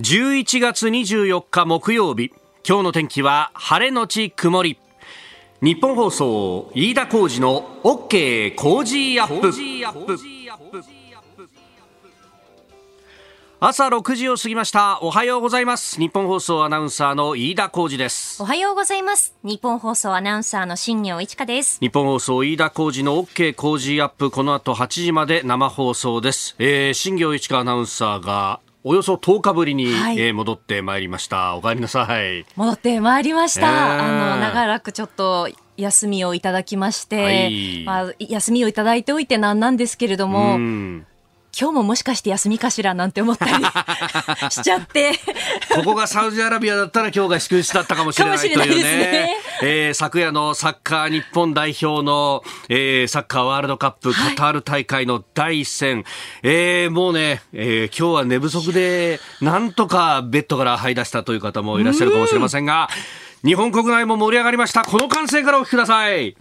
11月24日木曜日。今日の天気は晴れのち曇り。日本放送飯田浩二の OK 工事アップ。朝6時を過ぎました。おはようございます。日本放送アナウンサーの飯田浩二です。おはようございます。日本放送アナウンサーの新業一華です。日本放送飯田浩二の OK 工事アップ。この後8時まで生放送です、えー、新業一華アナウンサーがおよそ10日ぶりに、はい、えー、戻ってまいりました。お帰りなさい。戻ってまいりました。えー、あの、長らくちょっと休みをいただきまして、はい、まあ、休みをいただいておいてなんなんですけれども、今日ももしかして休みかしらなんて思ったり しちゃって。ここがサウジアラビアだったら今日が祝日だったかもしれないというね。ね、えー、昨夜のサッカー日本代表の、えー、サッカーワールドカップカタール大会の第一戦、はい、えー、もうね、えー、今日は寝不足でなんとかベッドから這い出したという方もいらっしゃるかもしれませんが日本国内も盛り上がりました。この歓声からお聞きください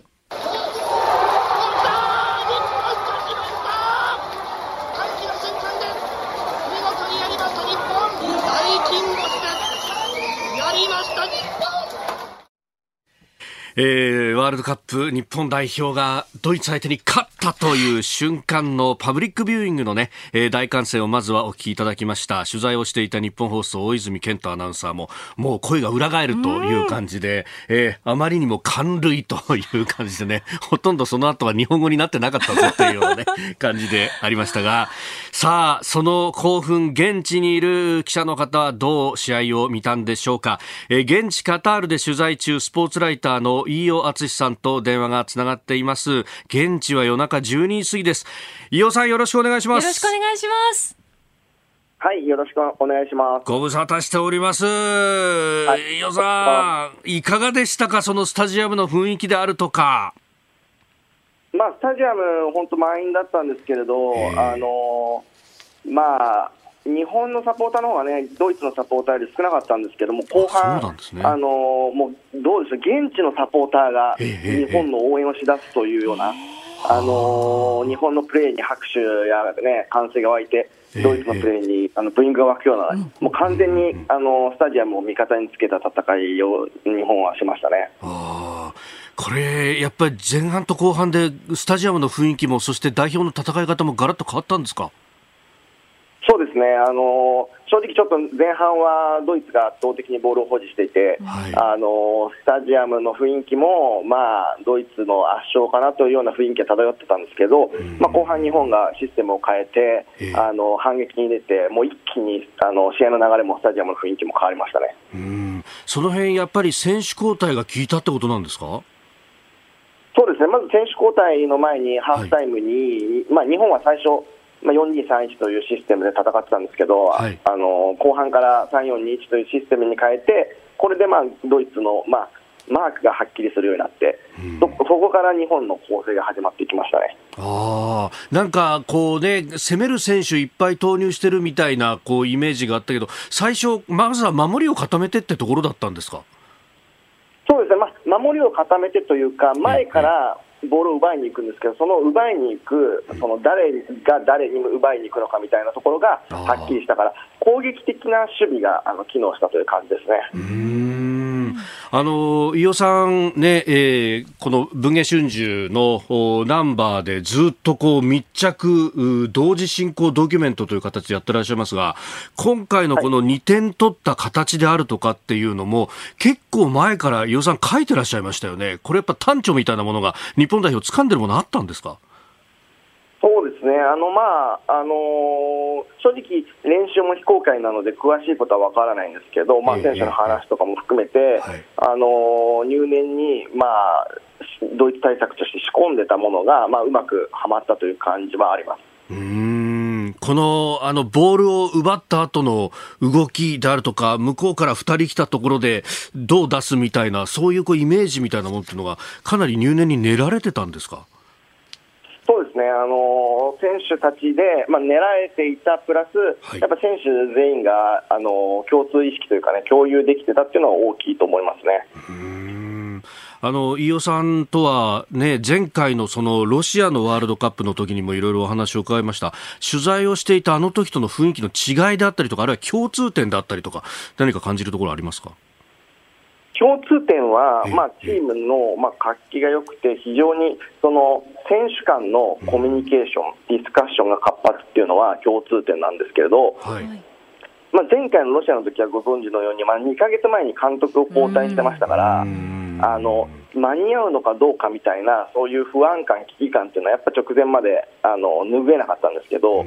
えー、ワールドカップ日本代表がドイツ相手に勝ったという瞬間のパブリックビューイングのね、えー、大歓声をまずはお聞きいただきました。取材をしていた日本放送大泉健太アナウンサーも、もう声が裏返るという感じで、えー、あまりにも感類という感じでね、ほとんどその後は日本語になってなかったぞというようなね、感じでありましたが、さあ、その興奮、現地にいる記者の方はどう試合を見たんでしょうか。えー、現地カタールで取材中、スポーツライターの飯尾敦さんと電話がつながっています。現地は夜中12時過ぎです。飯尾さんよろしくお願いします。よろしくお願いします。はい、よろしくお願いします。ご無沙汰しております。はい、飯尾さん、いかがでしたか、そのスタジアムの雰囲気であるとか。まあ、スタジアム、本当満員だったんですけれど、あのまあ、日本のサポーターの方がね、ドイツのサポーターより少なかったんですけども、後半、あ、ね、あのもうどうです現地のサポーターが日本の応援をしだすというような、あの日本のプレーに拍手や、ね、歓声が湧いて、ドイツのプレーにあのブーイングが湧くような、もう完全にあのスタジアムを味方につけた戦いを日本はしましたね。これ、やっぱり前半と後半でスタジアムの雰囲気も、そして代表の戦い方もガラッと変わったんですか？そうですね、あの正直、ちょっと前半はドイツが圧倒的にボールを保持していて、はい、あのスタジアムの雰囲気も、まあ、ドイツの圧勝かなというような雰囲気が漂ってたんですけど、うん、まあ、後半、日本がシステムを変えて、えー、あの反撃に出て、もう一気にあの試合の流れもスタジアムの雰囲気も変わりましたね。うん。その辺やっぱり選手交代が効いたってことなんですか？そうですね、まず選手交代の前にハーフタイムに、はい、まあ、日本は最初、まあ、4231というシステムで戦ってたんですけど、はい、あの後半から3421というシステムに変えて、これでまあドイツの、まあ、マークがはっきりするようになって、うん、そこから日本の構成が始まっていきましたね。あなんかこうね、攻める選手いっぱい投入してるみたいなこうイメージがあったけど、最初、まずは守りを固めてってところだったんですか？そうですね、まあ、守りを固めてというか、前からボールを奪いに行くんですけど、その奪いに行く、その誰が誰に奪いに行くのかみたいなところがはっきりしたから、攻撃的な守備があの機能したという感じですね。あの飯尾さんね、えー、この文藝春秋のナンバーでずっとこう密着同時進行ドキュメントという形でやってらっしゃいますが今回のこの2点取った形であるとかっていうのも、はい、結構前から飯尾さん書いてらっしゃいましたよね。これやっぱ単調みたいなものが日本代表掴んでるものあったんですか？ね、あのまああのー、正直、練習も非公開なので詳しいことは分からないんですけど、まあ、選手の話とかも含めて、あのー、入念に、まあ、ドイツ対策として仕込んでたものが、まあ、うまくはまったという感じはあります。うん。このあのボールを奪った後の動きであるとか、向こうから2人来たところでどう出すみたいな、そういうこうイメージみたいなものっていうのが、かなり入念に練られてたんですか？ね、あの選手たちで、まあ、狙えていたプラス、はい、やっぱ選手全員が、あの共通意識というかね、共有できてたっていうのは大きいと思いますね。あの飯尾さんとは、ね、前回のそのロシアのワールドカップの時にもいろいろお話を伺いました。取材をしていたあの時との雰囲気の違いであったりとかあるいは共通点であったりとか何か感じるところありますか？共通点は、まあ、チームの、まあ、活気が良くて、非常にその選手間のコミュニケーション、ディスカッションが活発っていうのは共通点なんですけれど、はい。まあ、前回のロシアの時はご存知のように、まあ、2か月前に監督を交代してましたから、あの間に合うのかどうかみたいな、そういう不安感、危機感っていうのは、やっぱ直前まであの拭えなかったんですけど、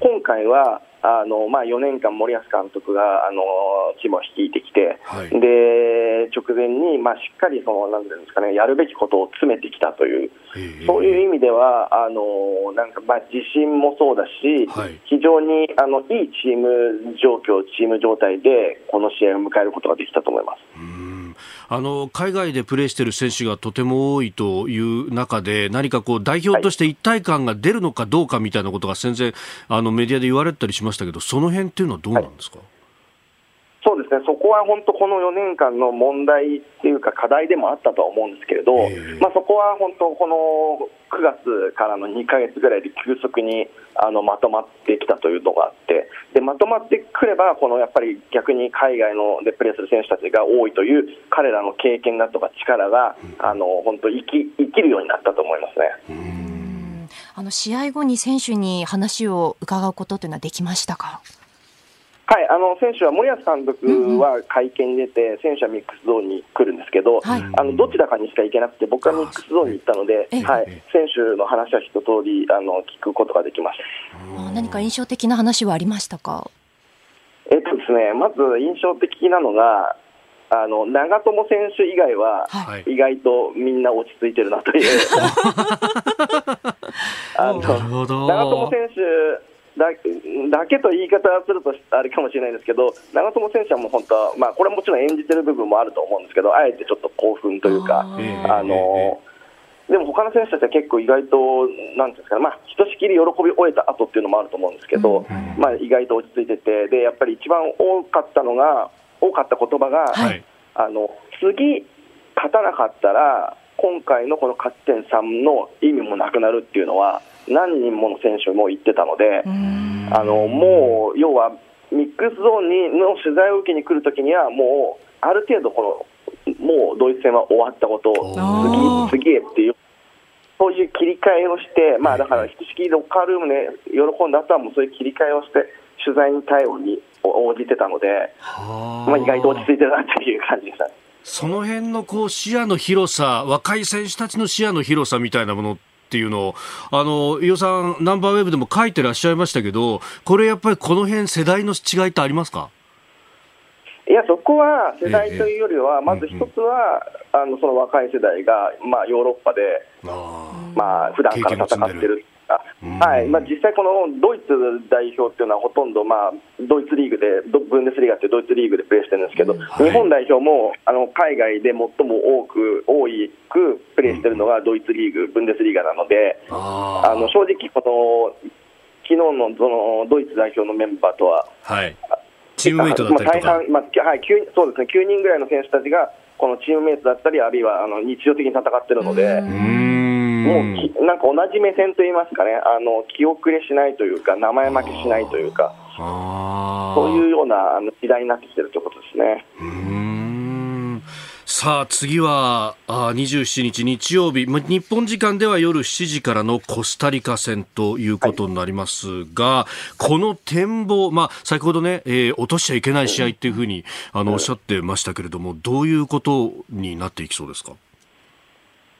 今回は、あのまあ、4年間、森保監督があのチームを率いてきて、はい、で直前に、まあ、しっかりそのなんていうんですか、ね、やるべきことを詰めてきたという、そういう意味では、あのなんかまあ自信もそうだし、はい、非常にあのいいチーム状況、チーム状態で、この試合を迎えることができたと思います。あの海外でプレーしている選手がとても多いという中で何かこう代表として一体感が出るのかどうかみたいなことが先生あのメディアで言われたりしましたけどその辺っていうのはどうなんですか、はいそうですね、そこは本当、この4年間の問題っていうか、課題でもあったとは思うんですけれど、まあ、そこは本当、この9月からの2か月ぐらいで急速にあのまとまってきたというのがあってで、まとまってくれば、このやっぱり逆に海外のでプレーする選手たちが多いという、彼らの経験だとか力が、あの本当生き、生きるようになったと思いますね。あの試合後に選手に話を伺うことというのはできましたか？はい、あの選手は森保監督は会見に出て、選手はミックスゾーンに来るんですけど、はい、あのどちらかにしか行けなくて、僕はミックスゾーンに行ったので、はい、選手の話は一通りあの聞くことができました。何か印象的な話はありましたか？えっとですね、まず印象的なのが、あの長友選手以外は、意外とみんな落ち着いてるなという。あの長友選手だだけと言い方するとあれかもしれないんですけど長友選手はもう本当は、まあ、これはもちろん演じてる部分もあると思うんですけどあえてちょっと興奮というか。あのでも他の選手たちは結構意外と、なんですかね、まあ、ひとしきり喜び終えた後っていうのもあると思うんですけど、うん、まあ、意外と落ち着いてて、でやっぱり一番多かったのが、多かった言葉が、はい、あの次、勝たなかったら、今回のこの勝ち点3の意味もなくなるっていうのは、何人もの選手も言ってたので、あのもう要はミックスゾーンにの取材を受けに来るときには、もうある程度この、もうドイツ戦は終わったことを次次へっていう、そういう切り替えをして、まあ、だからひとしきりロッカールームで喜んだ後は、もうそういう切り替えをして、取材に対応に応じてたので、まあ、意外と落ち着いてるなっていう感じでした。その辺のこう視野の広さ、若い選手たちの視野の広さみたいなものっていうのを、あの、伊予さん、ナンバーウェブでも書いてらっしゃいましたけど、これやっぱりこの辺世代の違いってありますか？いや、そこは世代というよりは、まず一つは、あのその若い世代が、まあ、ヨーロッパで、まあ普段から戦ってるはい。まあ、実際、このドイツ代表っていうのはほとんど、まあ、ドイツリーグで、ブンデスリーガってドイツリーグでプレーしてるんですけど、はい、日本代表もあの海外で最も多く多くプレーしてるのがドイツリーグ、ブンデスリーガなので、あの正直、この昨日のそのドイツ代表のメンバーとは、はい、チームメイトだったりとか、まあはい、9, そうですね、9人ぐらいの選手たちが、このチームメイトだったり、あるいはあの日常的に戦ってるので。もうなんか同じ目線といいますかね、あの気遅れしないというか、名前負けしないというか、そういうようなあの時代になってきてるということですね。さあ次はあ27日日曜日、日本時間では夜7時からのコスタリカ戦ということになりますが、はい、この展望、まあ、先ほどね、えー、落としちゃいけない試合っていうふうに、あのおっしゃってましたけれども、どういうことになっていきそうですか？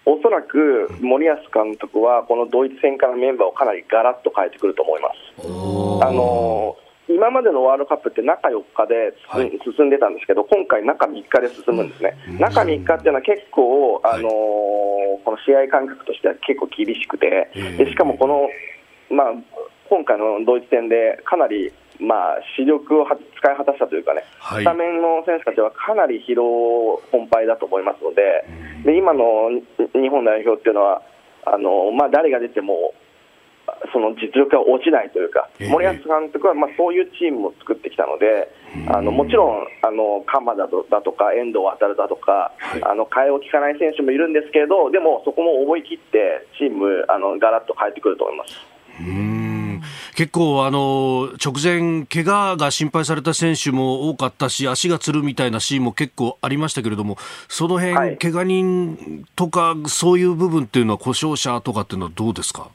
おそらく森保監督はこのドイツ戦からメンバーをかなりガラッと変えてくると思います。あの今までのワールドカップって中4日で進んでたんですけど、今回、中3日で進むんですね、中3日っていうのは結構、あのこの試合感覚としては結構厳しくて、でしかもこの、まあ、今回のドイツ戦でかなりまあ、視力を使い果たしたというかね、はい、スタメンの選手たちはかなり疲労困憊だと思いますので、で今の日本代表っていうのは、あのまあ、誰が出ても、その実力が落ちないというか、森保監督はまあそういうチームを作ってきたので、あのもちろんあの鎌田だとか遠藤航だとか、はい、あの替えを利かない選手もいるんですけれど、でもそこも思い切ってチームあのガラッと変えてくると思います。うん結構あの直前、怪我が心配された選手も多かったし、足がつるみたいなシーンも結構ありましたけれども、その辺、はい、怪我人とか、そういう部分っていうのは、故障者とかっていうのはどうですか？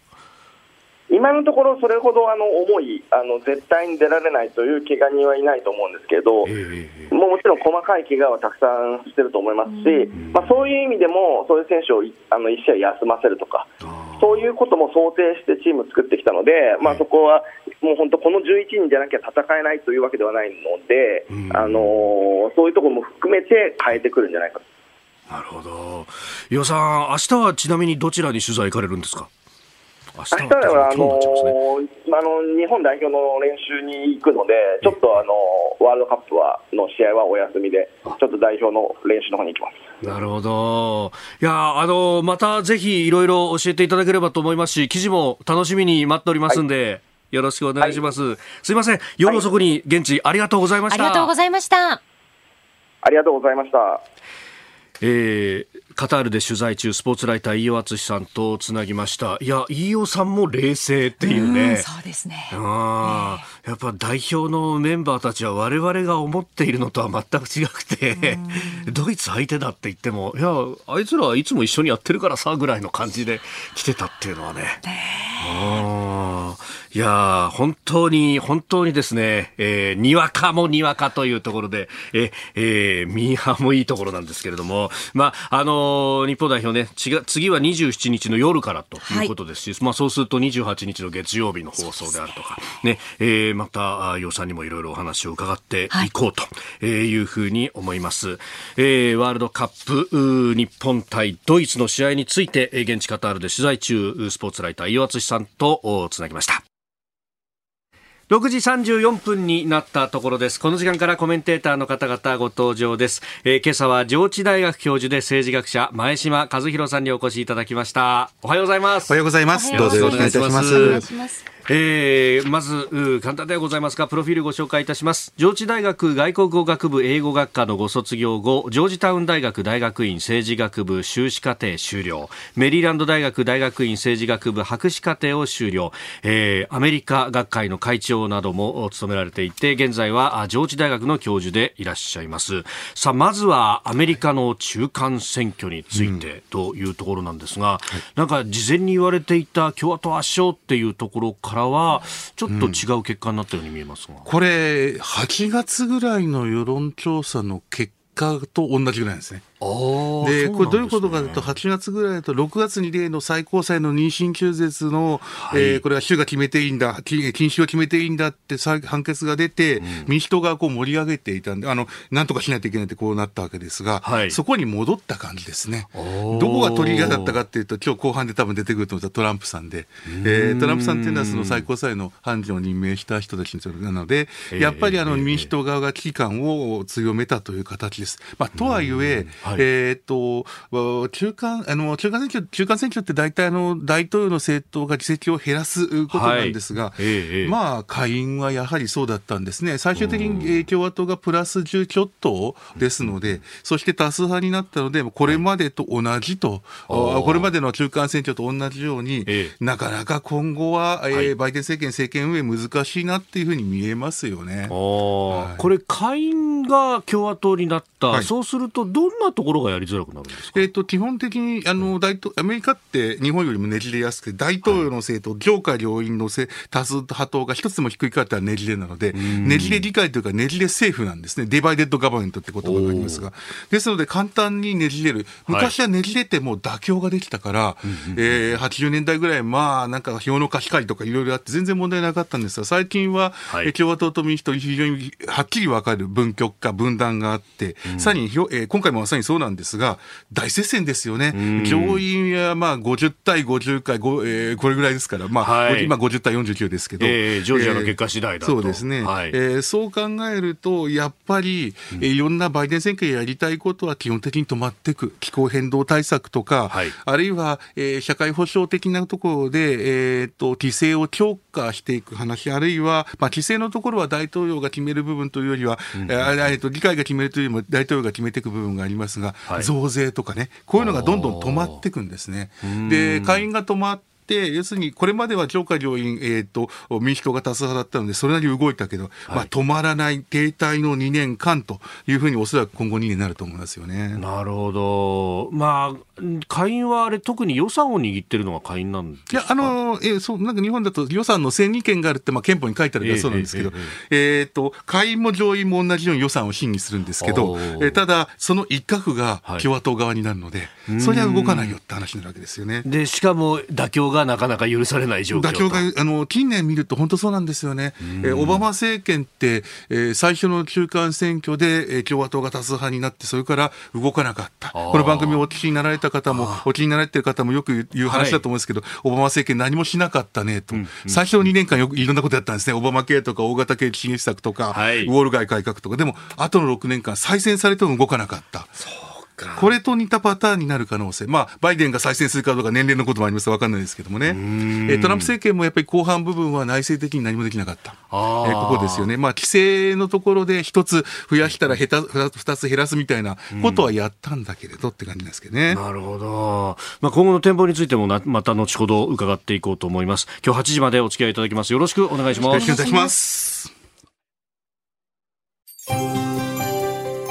今のところ、それほどあの重いあの、絶対に出られないという怪我人はいないと思うんですけど、えー、もうもちろん細かい怪我はたくさんしてると思いますし、まあ、そういう意味でも、そういう選手をあの1試合休ませるとか、そういうことも想定してチームを作ってきたので、まあ、そこはもう本当、この11人じゃなきゃ戦えないというわけではないので、あのそういうところも含めて変えてくるんじゃないかと。なるほど。伊予さん、明日はちなみにどちらに取材行かれるんですか？明日はあの、あの日本代表の練習に行くので、ちょっとあのワールドカップはの試合はお休みで、ちょっと代表の練習の方に行きますなるほど、いやあのまたぜひいろいろ教えていただければと思いますし、記事も楽しみに待っておりますんで。はいよろしくお願いします。はい、すいません。夜遅くに現地、ありがとうございました。ありがとうございました。ありがとうございました。えー、カタールで取材中スポーツライター飯尾敦さんとつなぎました。いや飯尾さんも冷静っていうね。そうですね。あ、えー、やっぱ代表のメンバーたちは我々が思っているのとは全く違くてドイツ相手だって言ってもいやあいつらはいつも一緒にやってるからさぐらいの感じで来てたっていうのはね、え。ー、いや本当に、本当にですね、えー、にわかもにわかというところで、え、えー、ミーハーもいいところなんですけれども、まあ、あのー、日本代表ね、次は27日の夜からということですし、はい、まあ、そうすると28日の月曜日の放送であるとか、ね、えー、また、洋さんにもいろいろお話を伺っていこうというふうに思います。はい、えー、ワールドカップ、日本対ドイツの試合について、現地カタールで取材中、スポーツライター、岩津さんとつなぎました。6時34分になったところです。この時間からコメンテーターの方々ご登場です。えー、今朝は上智大学教授で政治学者前島和弘さんにお越しいただきました。おはようございます。おはようございます。どうぞよろしくお願いいたします。えー、まず簡単ではございますがプロフィールご紹介いたします。上智大学外国語学部英語学科のご卒業後ジョージタウン大学大学院政治学部修士課程修了。メリーランド大学大学院政治学部博士課程を修了、えー、アメリカ学会の会長なども務められていて現在は上智大学の教授でいらっしゃいます。さあまずはアメリカの中間選挙についてというところなんですが、うん、なんか事前に言われていた共和党圧勝っていうところからからはちょっと違う結果になったように見えますが、うん、これ8月ぐらいの世論調査の結果と同じぐらいですね。で、これどういうことかというと、8月ぐらいだと、6月に例の最高裁の妊娠中絶の、はい、えー、これは州が決めていいんだ、禁止を決めていいんだって判決が出て、うん、民主党がこう盛り上げていたんで、あの、なんとかしないといけないってこうなったわけですが、はい、そこに戻った感じですね。どこがトリガーだったかっていうと、今日後半で多分出てくると思ったトランプさんで、えー、トランプさんっていうのはその最高裁の判事を任命した人たちなので、やっぱりあの民主党側が危機感を強めたという形です。まあ、とはいえ、はい、えっ、と、中間、あの、中間選挙、中間選挙って大体あの、大統領の政党が議席を減らすことなんですが、はいえまあ、下院はやはりそうだったんですね。最終的に共和党がプラス10ちょっとですので、そして多数派になったので、これまでと同じと、はい、これまでの中間選挙と同じように、なかなか今後は、えー、バイデン政権、政権運営難しいなっていうふうに見えますよね。はい、これ、下院が共和党になった、そうすると、どんなところがやりづらくなるんですか、えーと、基本的にあの大統アメリカって日本よりもねじれやすくて、大統領の政党、上下両院の多数派党が一つでも低いかったらねじれなので、ねじれ議会というか、ねじれ政府なんですね、デバイデッドガバメントって言葉がありますが、ですので、簡単にねじれる、昔はねじれても妥協ができたから、はい、えー、80年代ぐらい、まあ、なんか票の貸し借りとかいろいろあって、全然問題なかったんですが、最近は、はい、共和党と民主党、非常にはっきり分かる分極化、分断があって、うん、さらに、えー、今回もまさにそうなんですが、大接戦ですよね。上院はまあ50対50回、えー、これぐらいですから、まあ、はい、今50対49ですけど、えー、ジョージアの結果次第だと、えー、そうですね、はい、えー、そう考えると、やっぱり、えいろんなバイデン政権やりたいことは基本的に止まっていく、気候変動対策とか、はい、あるいは、えー、社会保障的なところで、えーと、規制を強化していく話、あるいは、まあ、規制のところは大統領が決める部分というよりは、うん、えー、と議会が決めるというよりも大統領が決めていく部分がありますが、はい、増税とかね、こういうのがどんどん止まっていくんですね。で下院が止まっ、要するにこれまでは上下両院、えーと、民主党が多数派だったので、それなりに動いたけど、はい、まあ、止まらない停滞の2年間というふうに、おそらく今後2年になると思いますよね。なるほど、まあ、下院はあれ、特に予算を握ってるのが下院なんですいやあの、えー、そうなんか日本だと予算の選議権があるって、まあ、憲法に書いてあるそうなんですけど、えー、えー、と下院も上院も同じように予算を審議するんですけど、えー、ただ、その一角が共和党側になるので、はい、それは動かないよって話になるわけですよね。でしかも妥協がなかなか許されない状況妥協があの近年見ると本当そうなんですよね、えー、オバマ政権って、えー、最初の中間選挙で、えー、共和党が多数派になって、それから動かなかった、この番組をお聞きになられた方も、お聞きになられてる方もよく言う話だと思うんですけど、はい、オバマ政権、何もしなかったねと、うんうん、最初の2年間、よくいろんなことやったんですね、オバマ系とか大型景気刺激策とか、はい、ウォール街改革とか、でも、後の6年間、再選されても動かなかった。そうこれと似たパターンになる可能性、まあ、バイデンが再選するかどうか年齢のこともあります分かんないですけどもね、えトランプ政権もやっぱり後半部分は内政的に何もできなかった、えー、ここですよね、まあ、規制のところで一つ増やしたら二つ減らすみたいなことはやったんだけれどって感じですけどね。なるほど、まあ、今後の展望についてもなまた後ほど伺っていこうと思います。今日8時までお付き合いいただきます。よろしくお願いします。よろしくお願いします。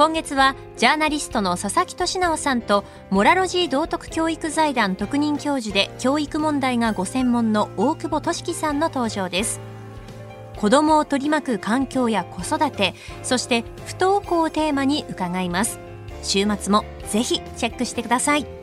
今月はジャーナリストの佐々木俊尚さんとモラロジー道徳教育財団特任教授で教育問題がご専門の大久保俊輝さんの登場です。子供を取り巻く環境や子育てそして不登校をテーマに伺います。週末もぜひチェックしてください。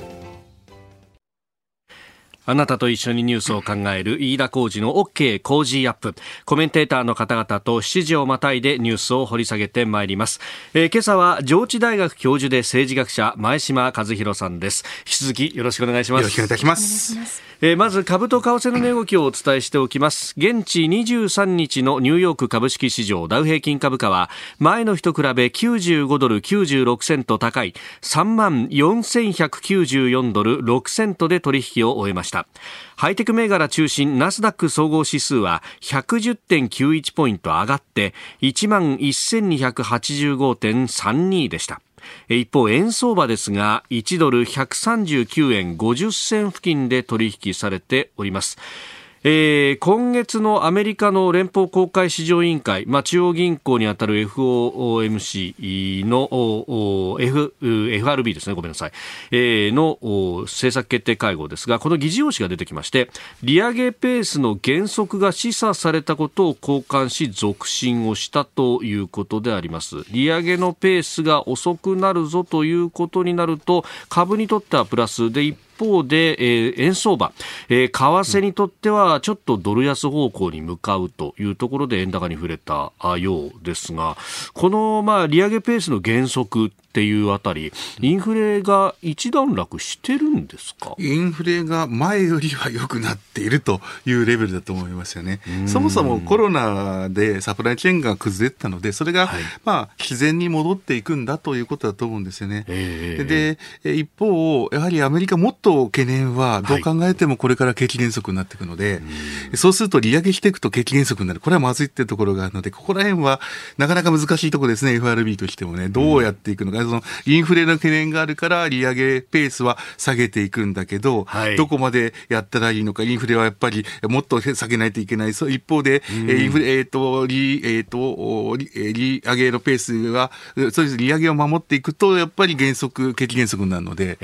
あなたと一緒にニュースを考える飯田浩二の OK 工事アップ。コメンテーターの方々と7時をまたいでニュースを掘り下げてまいります。えー、今朝は上智大学教授で政治学者前島和弘さんです。引き続きよろしくお願いします。よろしくお願いいたします。えー、まず株と為替の値動きをお伝えしておきます。現地23日のニューヨーク株式市場ダウ平均株価は前の日と比べ95ドル96セント高い3万4194ドル6セントで取引を終えました。ハイテク銘柄中心ナスダック総合指数は110.91ポイント上がって1万1285.32でした一方円相場ですが1ドル139円50銭付近で取引されております。えー、今月のアメリカの連邦公開市場委員会、まあ、中央銀行にあたる FOMC の F FRB ですね、ごめんなさい、えー、の政策決定会合ですが、この議事要旨が出てきまして、利上げペースの減速が示唆されたことを交換し、続進をしたということであります。利上げのペースが遅くなるぞということになると、株にとってはプラスで、一方で、えー、円相場、えー、為替にとってはちょっとドル安方向に向かうというところで円高に触れたようですが、この、まあ、利上げペースの減速っていうあたり、インフレが一段落してるんですか？インフレが前よりは良くなっているというレベルだと思いますよね。そもそもコロナでサプライチェーンが崩れたので、それが、はい、まあ、自然に戻っていくんだということだと思うんですよね。で、一方、やはりアメリカもっと懸念は、どう考えてもこれから景気減速になっていくので、はい、そうすると利上げしていくと景気減速になる。これはまずいっていうところがあるので、ここら辺はなかなか難しいところですね、FRB としてもね。どうやっていくのか。そのインフレの懸念があるから利上げペースは下げていくんだけど、はい、どこまでやったらいいのか、インフレはやっぱりもっと下げないといけない。そ一方で、うん、インフレ、えっ、ー、と、利、えっ、ー、と、利上げのペースは、そうです利上げを守っていくと、やっぱり減速、景気減速になるので、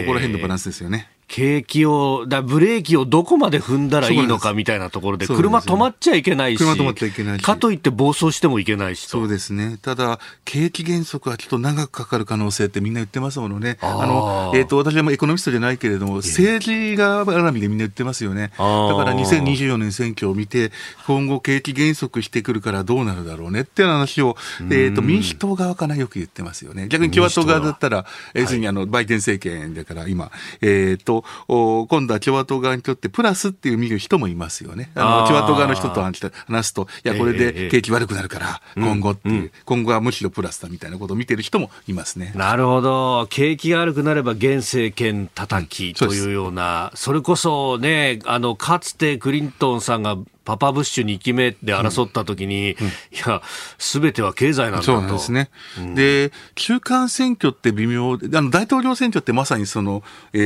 ここら辺のバランスですよね。景気を、だブレーキをどこまで踏んだらいいのかみたいなところで、車止まっちゃいけないし、車止まっちゃいけないし、かといって暴走してもいけないしそうですね。ただ、景気減速はちょっと長くかかる可能性ってみんな言ってますものね。あの、えっ、ー、と、私はエコノミストじゃないけれども、政治が絡みでみんな言ってますよね。だから2024年選挙を見て、今後景気減速してくるからどうなるだろうねっていう話を、えっ、ー、と、民主党側かなよく言ってますよね。逆に共和党側だったら、要するにあの、バイデン政権だから今、えっ、ー、と、今度は共和党側にとってプラスっていう見る人もいますよね。あの共和党側の人と話すと、いや、これで景気悪くなるから、今後っていう、うんうん、今後はむしろプラスだみたいなことを見てる人もいますね。なるほど。景気が悪くなれば現政権叩きというような、それこそね、あの、かつてクリントンさんがパパブッシュ2期目で争った時に、うん。うん、いや、すべては経済なんだと。そうなんですね。うん、で、中間選挙って微妙あの、大統領選挙ってまさにその、え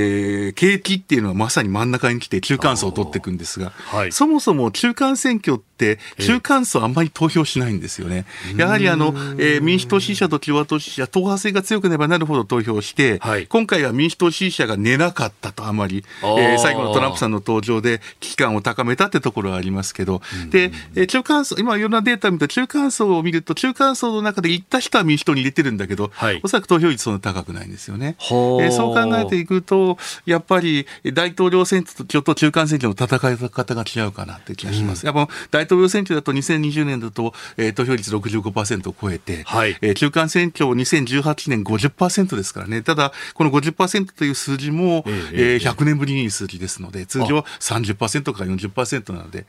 ー、景気っていうのはまさに真ん中に来て中間層を取っていくんですが、はい、そもそも中間選挙って、中間層あんまり投票しないんですよね。やはりあの、えー、民主党支持者と共和党支持者、党派性が強くなればなるほど投票して、はい、今回は民主党支持者が寝なかったとあまり、えー、最後のトランプさんの登場で危機感を高めたってところはありますけど、で、中間層、今いろんなデータを見ると、中間層を見ると、中間層の中で行った人は民主党に入れてるんだけど、はい、おそらく投票率そんな高くないんですよね。えー、そう考えていくと、やっぱり大統領選挙と中間選挙の戦い方が違うかなって気がします。うん、やっぱ大統領選挙だと2020年だと、えー、投票率65%を超えて、はい、えー、中間選挙2018年50%ですからね。ただ、この50%という数字も、えー、えー、100年ぶりにいい数字ですので、通常30%から40%なので、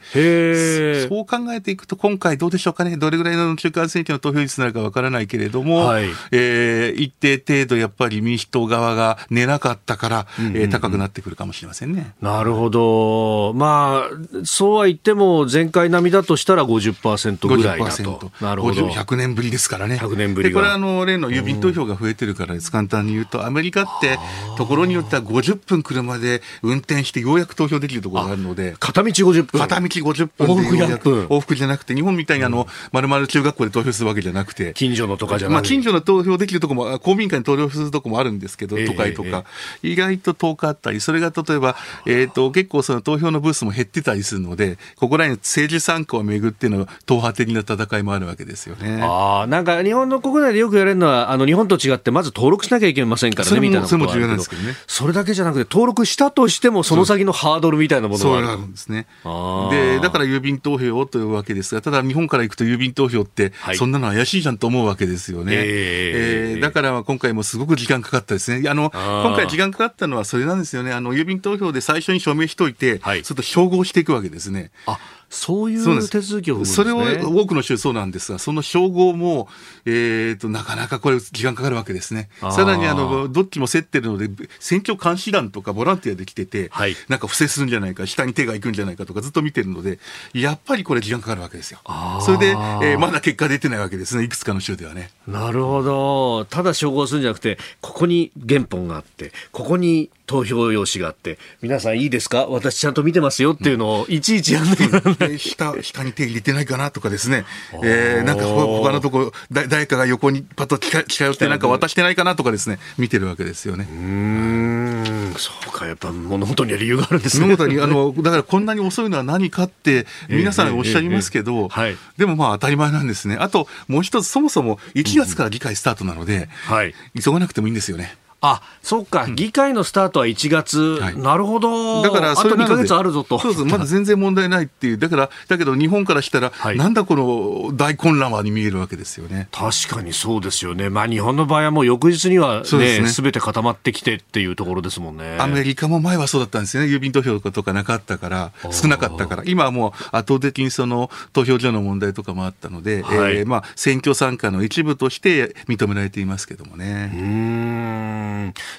そう考えていくと、今回どうでしょうかね、どれぐらいの中間選挙の投票率になるかわからないけれども、はい、えー、一定程度やっぱり民主党側が寝なかったから、うんうんうん、えー、高くなってくるかもしれませんね。なるほど。まあ、そうは言っても、前回並みだとしたら50%ぐらいだと。なるほど。100年ぶりですからね。100年ぶりで、これはあの、例の郵便投票が増えてるからです。簡単に言うと、アメリカって、ところによっては50分車で運転してようやく投票できるところがあるので。片道50分。片道50分でようやく往復じゃなくて、日本みたいにあの、まるまる中学校で投票するわけじゃなくて、近所のとかじゃなくて、まあ、近所の投票できるとこも、公民館に投票するとこもあるんですけど、都会とか、意外と遠かったり、それが例えば、えっ、と、結構その投票のブースも減ってたりするので、ここら辺政治参加をめぐっての党派的な戦いもあるわけですよね。ああ、なんか日本の国内でよく言われるのは、あの、日本と違って、まず登録しなきゃいけませんからね、みたいなそれも重要なんですけどね。それだけじゃなくて、登録したとしても、その先のハードルみたいなものがある。そうなんですね。で、だから郵便投票をというわけですが、ただ日本から行くと郵便投票って、そんなの怪しいじゃんと思うわけですよね。えー、えー、だから今回もすごく時間かかったですね。あの、今回時間かかったのはそれなんですよね。あの、郵便投票で最初に署名しといて、はい、それと照合していくわけですね。あそういう手続きを、ね、それを多くの州そうなんですが、その称号も、えーと、なかなかこれ、時間かかるわけですね。さらにあのどっちも競ってるので、選挙監視団とかボランティアで来てて、はい、なんか不正するんじゃないか、下に手が行くんじゃないかとか、ずっと見てるので、やっぱりこれ、時間かかるわけですよ。それで、えー、まだ結果出てないわけですね、いくつかの州ではね。なるほど、ただ照合するんじゃなくて、ここに原本があって、ここに投票用紙があって、皆さんいいですか？私ちゃんと見てますよっていうのをいちいちやんなきゃなら下、下に手入れてないかなとかですね、えー、なんか他のとこ、誰かが横にパッと近寄ってなんか渡してないかなとかですね、見てるわけですよね。うん、そうか、やっぱ物事には理由があるんですね。物事に、あの、だからこんなに遅いのは何かって皆さんおっしゃいますけど、はい、でもまあ当たり前なんですね。あともう一つ、そもそも1月から議会スタートなので、はい、急がなくてもいいんですよね。あ、そっか、議会のスタートは1月、はい、なるほど。だから、あと2か月あるぞと。そうそう、まだ全然問題ないっていう。だから、だけど日本からしたら、はい、なんだこの大混乱はに見えるわけですよね。確かにそうですよね。まあ日本の場合はもう翌日にはね、すべ、ね、て固まってきてっていうところですもんね。アメリカも前はそうだったんですよね。郵便投票とかなかったから、少なかったから。今はもう圧倒的にその投票所の問題とかもあったので、はい、えー、まあ選挙参加の一部として認められていますけどもね。うん。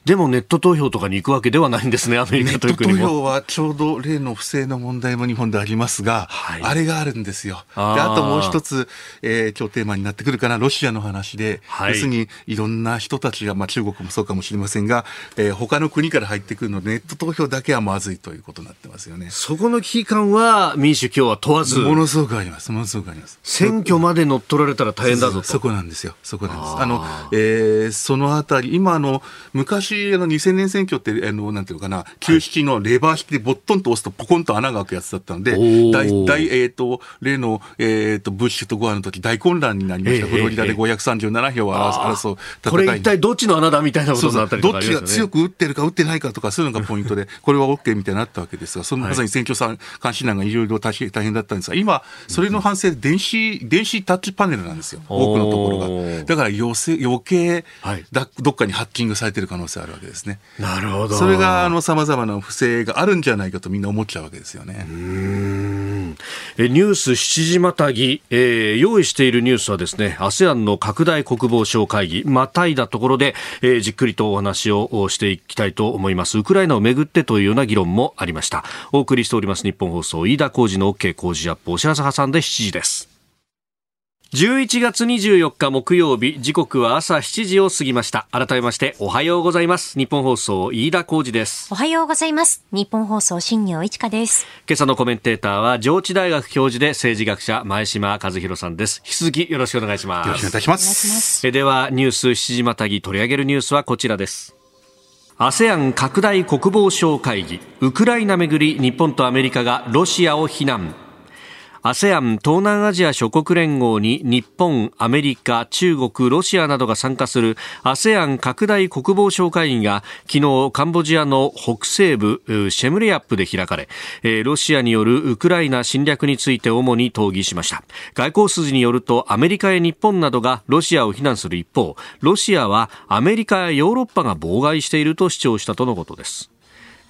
でもネット投票とかに行くわけではないんですね、アメリカという国も。ネット投票はちょうど例の不正の問題も日本でありますが、はい、あれがあるんですよ。あであともう一つ、えー、今日テーマになってくるかな、ロシアの話で、はい、要するにいろんな人たちが、まあ、中国もそうかもしれませんが、えー、他の国から入ってくるので、ネット投票だけはまずいということになってますよね。そこの危機感は民主共和問わず。ものすごくあります。ものすごくあります。選挙まで乗っ取られたら大変だぞと。そこなんですよ。そこなんです。あの、えー、そのあたり、今の、昔、あの、2000年選挙って、あの、なんていうのかな、旧式のレバー引きでボットンと押すとポコンと穴が開くやつだったんで、大、大、えっ、ー、と、例の、えっ、ー、と、ブッシュとゴアの時大混乱になりました。フロリダで537票を争う戦い。これ一体どっちの穴だみたいなことになったりとか、ね、どっちが強く打ってるか打ってないかとか、そういうのがポイントで、これは OK みたいになったわけですが、そのまさに選挙監視団がいろいろ大変だったんですが、今、それの反省で電子、電子タッチパネルなんですよ。多くのところが。だから余余計、はい、どっかにハッキングされてる可能性あるわけですね。なるほど。それが、あの、様々な不正があるんじゃないかとみんな思っちゃうわけですよね。えニュース7時またぎ、えー、用意しているニュースはですね、ASEAN の拡大国防省会議、またいだところで、えー、じっくりとお話をしていきたいと思います。ウクライナをめぐってというような議論もありました。お送りしております日本放送、飯田浩二の OK 工事アップ、お知らせ挟んで7時です。11月24日木曜日時刻は朝7時を過ぎました。改めましておはようございます。日本放送飯田浩二です。おはようございます。日本放送新業一華です。今朝のコメンテーターは上智大学教授で政治学者前島和弘さんです。引き続きよろしくお願いします。よろしくお願いいたします。えではニュース7時またぎ取り上げるニュースはこちらです。ASEAN 拡大国防相会議。ウクライナめぐり日本とアメリカがロシアを非難 ASEAN 東南アジア諸国連合に日本、アメリカ、中国、ロシアなどが参加する ASEAN 拡大国防相会議が昨日カンボジアの北西部シェムレアップで開かれロシアによるウクライナ侵略について主に討議しました。外交筋によるとアメリカや日本などがロシアを非難する一方ロシアはアメリカやヨーロッパが妨害していると主張したとのことです。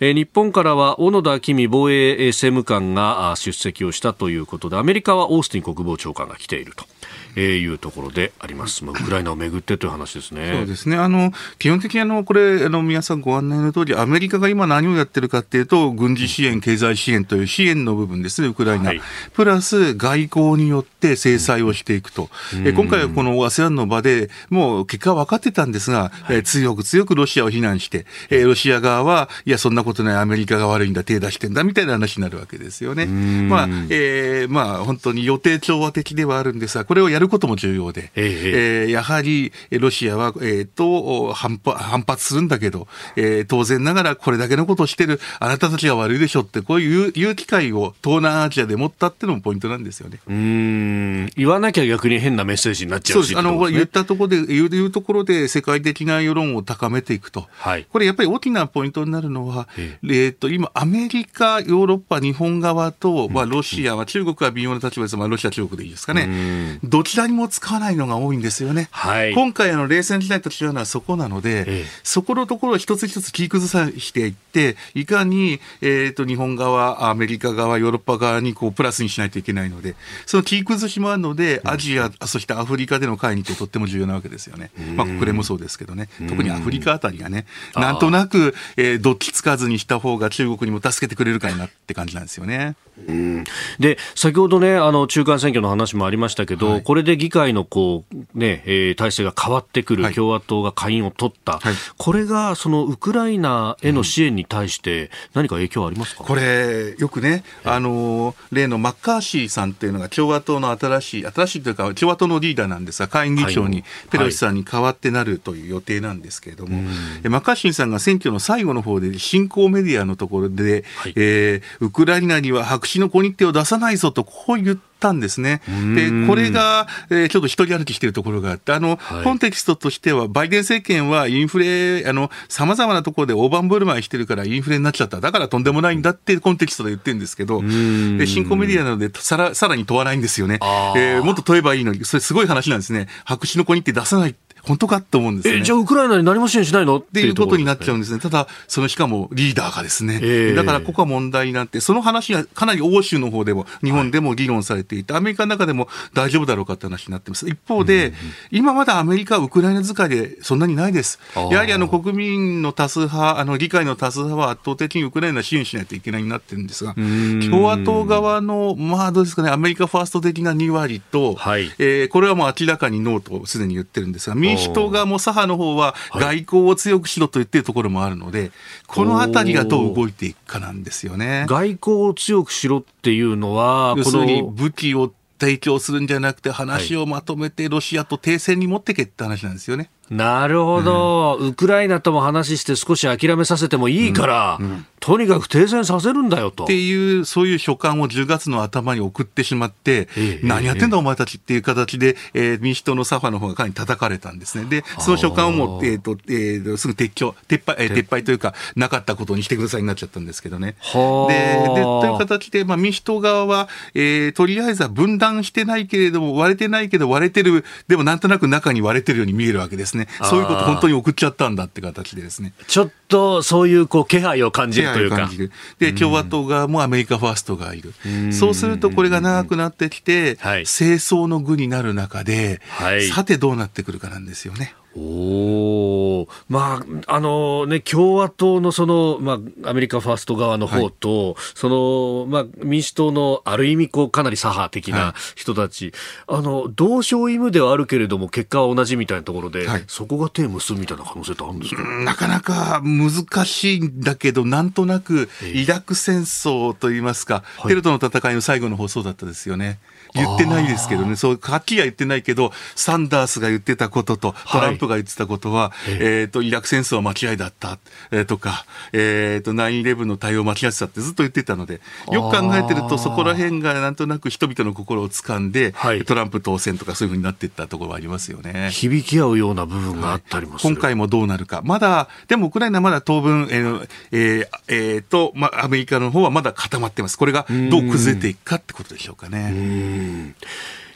え日本からは小野田公防衛政務官が出席をしたということでアメリカはオースティン国防長官が来ていると。えー、いうところであります。まあ、ウクライナをめぐってという話ですね。そうですね。あの、基本的にあの、これ、あの、皆さんご案内の通り、アメリカが今何をやってるかっていうと、軍事支援、経済支援という支援の部分ですね、ウクライナ。はい、プラス、外交によって制裁をしていくと。うん、今回はこの ASEAN の場で、もう結果は分かってたんですが、はい、強く強くロシアを非難して、えー、ロシア側は、いや、そんなことない、アメリカが悪いんだ、手出してんだ、みたいな話になるわけですよね。まあ、えー、まあ、本当に予定調和的ではあるんですが、これをやることも重要で、えー、えー、やはりロシアは、えー、と反反発するんだけど、えー、当然ながらこれだけのことをしてるあなたたちが悪いでしょって、こういう言う機会を東南アジアで持ったっていうのもポイントなんですよね。うん。言わなきゃ逆に変なメッセージになっちゃうし、ね、あの言ったところで言う、言うところで世界的な世論を高めていくと、はい、これやっぱり大きなポイントになるのは、えー、えー、と今、アメリカ、ヨーロッパ、日本側と、まあ、ロシアは、中国は微妙な立場です、まあ、ロシア、中国でいいですかね、どちらにも使わないのが多いんですよね。はい、今回あの冷戦時代と違うのはそこなので、ええ、そこのところを一つ一つ切り崩さしていって、いかに、えーと、日本側、アメリカ側、ヨーロッパ側にこうプラスにしないといけないので、その切り崩しもあるので、アジア、うん、そしてアフリカでの会議ってとっても重要なわけですよね。まあ、国連もそうですけどね、特にアフリカあたりがね、なんとなく、えー、どっちつかずにした方が中国にも助けてくれるかなって感じなんですよね。うん、で先ほどねあの中間選挙の話もありましたけど、はい、これで議会のこう、ねえー、体制が変わってくる、はい、共和党が下院を取った、はい、これがそのウクライナへの支援に対して何か影響ありますか、うん、これ、よくね、あの例のマッカーシーさんっていうのが共和党の新しい、新しいというか、共和党のリーダーなんですが、下院議長にペロシさんに代わってなるという予定なんですけれども、マッカーシーさんが選挙の最後の方で、新興メディアのところで、はい、えー、ウクライナには白紙の小日程を出さないぞと、こう言ったんですね。で、これが、えー、ちょっと一人歩きしているところがあって、あの、はい、コンテキストとしては、バイデン政権はインフレ、あの、様々なところで大盤振る舞いしてるからインフレになっちゃった。だからとんでもないんだってコンテキストで言ってるんですけど、で新興メディアなのでさら、さらに問わないんですよね。えー、もっと問えばいいのに、それすごい話なんですね。白紙の子にって出さない本当かと思うんですね。じゃあウクライナに何も支援しないの？っていうことになっちゃうんですね。ただ、そのしかもリーダーがですね、えー、だからここは問題になって、その話がかなり欧州の方でも、日本でも議論されていて、はい、アメリカの中でも大丈夫だろうかって話になってます。一方で、うん今まだアメリカはウクライナ使いでそんなにないです。やはりあの国民の多数派、あの議会の多数派は圧倒的にウクライナ支援しないといけないになってるんですが、共和党側の、まあどうですかね、アメリカファースト的な2割と、はい、えー、これはもう明らかにノーとすでに言ってるんですが、民主党側もさ左派の方は外交を強くしろと言っているところもあるので、はい、このあたりがどう動いていくかなんですよね。外交を強くしろっていうのは、要するに武器を提供するんじゃなくて、話をまとめてロシアと停戦に持ってけって話なんですよね。なるほど、うん、ウクライナとも話して少し諦めさせてもいいから、うん。うん、とにかく停戦させるんだよと。っていう、そういう書簡を10月の頭に送ってしまって、ええ、何やってんだお前たちっていう形で、えー、民主党のサファの方がかなり叩かれたんですね。で、その書簡をもう、えーとえー、すぐ撤去、撤廃、えー、撤廃というか、なかったことにしてくださいになっちゃったんですけどね。で、でという形で、まあ、民主党側は、えー、とりあえずは分断してないけれども、割れてないけど割れてる、でもなんとなく中に割れてるように見えるわけですね。そういうこと本当に送っちゃったんだって形でですね。ちょっとそういうこう気配を感じるというか。で、共和党側もアメリカファーストがいる。そうするとこれが長くなってきて、はい、清掃の具になる中で、はい、さてどうなってくるかなんですよね。おまああのね、共和党のその、まあ、アメリカファースト側の方と、はい、そのまあ、民主党のある意味こうかなり左派的な人たち、はい、あの同床異夢ではあるけれども結果は同じみたいなところで、はい、そこが手を結ぶみたいな可能性ってあるんですか？なかなか難しいんだけどなんとなくイラク戦争といいますか、テロとの戦いの最後の放送だったですよね。言ってないですけどね、そうはっきりは言ってないけど、サンダースが言ってたことと、トランプが言ってたことは、はい、えっ、ー、と、イラク戦争は間違いだった、えー、とか、えっ、ー、と、9-11の対応間違ってたってずっと言ってたので、よく考えてると、そこら辺がなんとなく人々の心を掴んで、はい、トランプ当選とかそういうふうになっていったところはありますよね。響き合うような部分があったりもする、はい、今回もどうなるか。まだ、でもウクライナまだ当分、えー、えー、えー、と、まあ、アメリカの方はまだ固まってます。これがどう崩れていくかってことでしょうかね。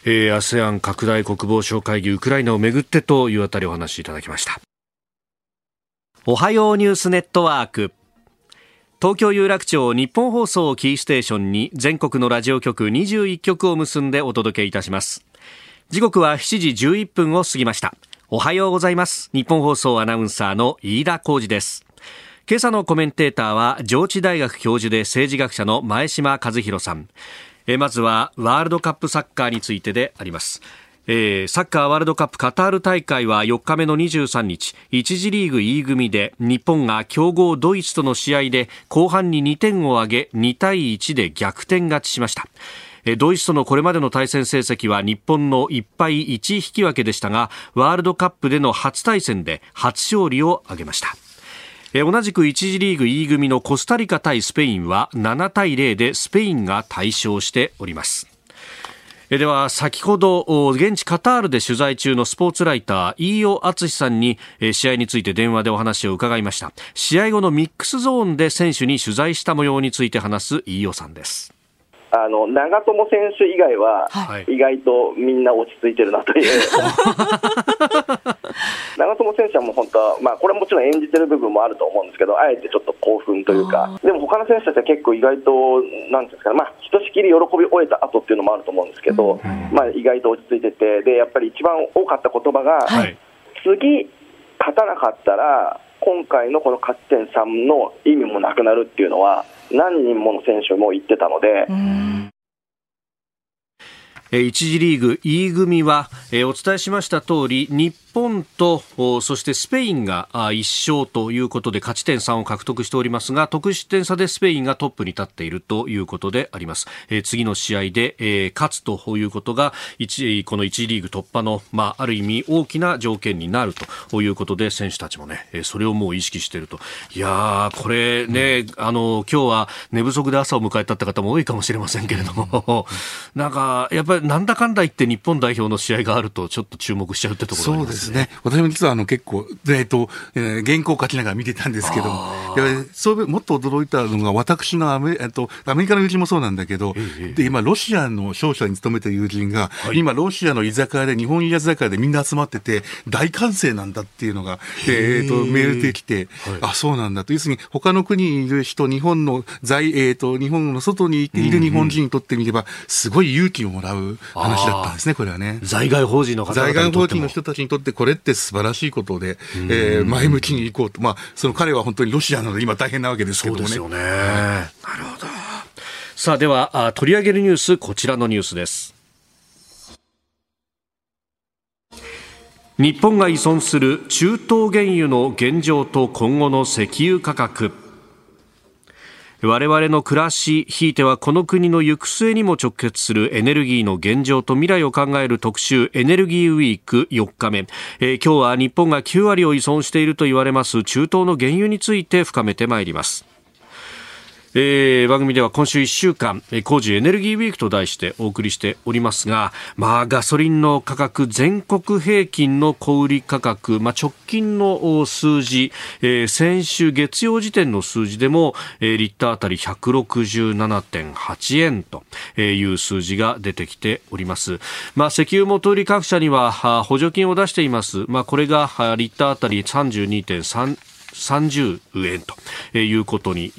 えー、ASEAN 拡大国防相会議ウクライナをめぐってというあたりお話いただきました。おはようニュースネットワーク。東京有楽町日本放送キーステーションに全国のラジオ局21局を結んでお届けいたします。時刻は7時11分を過ぎました。おはようございます。日本放送アナウンサーの飯田浩二です。今朝のコメンテーターは上智大学教授で政治学者の前島和弘さん。えまずはワールドカップサッカーについてであります。えー、サッカーワールドカップカタール大会は4日目の23日1次リーグ E 組で日本が強豪ドイツとの試合で後半に2点を挙げ2対1で逆転勝ちしましたドイツとのこれまでの対戦成績は日本の1敗1引き分けでしたがワールドカップでの初対戦で初勝利を挙げましたえ同じく1次リーグ E 組のコスタリカ対スペインは7対0でスペインが大勝しております。では先ほど現地カタールで取材中のスポーツライター飯尾敦さんに試合について電話でお話を伺いました。試合後のミックスゾーンで選手に取材した模様について話す飯尾さんです。あの長友選手以外は、意外とみんな落ち着いてるなという、長友選手はもう本当は、まあ、これはもちろん演じてる部分もあると思うんですけど、あえてちょっと興奮というか、でも他の選手たちは結構意外と、なんですかね、まあ、ひとしきり喜び終えた後っていうのもあると思うんですけど、うん、まあ、意外と落ち着いてて、でやっぱり一番多かった言葉が、はい、次、勝たなかったら、今回のこの勝ち点3の意味もなくなるっていうのは、何人もの選手も言ってたので。1次リーグ E 組は、お伝えしました通り日本とそしてスペインが1勝ということで勝ち点3を獲得しておりますが得失点差でスペインがトップに立っているということであります、次の試合で、勝つということがこの1次リーグ突破の、まあ、る意味大きな条件になるということで選手たちもねそれをもう意識していると。いやこれね、あの今日は寝不足で朝を迎えたって方も多いかもしれませんけれども。なんかやっぱりぱりなんだかんだ言って日本代表の試合があると、ちょっと注目しちゃうってところ、ね、そうですね、私も実はあの結構、えっとえー、原稿を書きながら見てたんですけど、そうもっと驚いたのが、私のアメ,、えっと、アメリカの友人もそうなんだけど、ええ、で今、ロシアの商社に勤めてる友人が、はい、今、ロシアの居酒屋で、日本居酒屋でみんな集まってて、大歓声なんだっていうのが、えー、とメールできて、はい、あそうなんだと、要するに、他の国にいる人、日本の在、えーと、日本の外にいる日本人にとってみれば、すごい勇気をもらう。話だったんですね、これはね。在外邦人の方在外邦人の人たちにとって、これって素晴らしいことで、えー、前向きにいこうと、まあ、その彼は本当にロシアなので、今、大変なわけですけどね。そうですよね。なるほど。さあ、では取り上げるニュース、こちらのニュースです。日本が依存する中東原油の現状と今後の石油価格。我々の暮らし、ひいてはこの国の行く末にも直結するエネルギーの現状と未来を考える特集エネルギーウィーク4日目、えー、今日は日本が9割を依存していると言われます中東の原油について深めてまいります。えー、番組では今週1週間、工事エネルギーウィークと題してお送りしておりますが、まあ、ガソリンの価格、全国平均の小売価格、まあ、直近の数字、えー、先週月曜時点の数字でも、えー、リッターあたり167.8円という数字が出てきております。まあ、石油元売り各社には補助金を出しています。まあ、これがリッターあたり32.3 30円ということに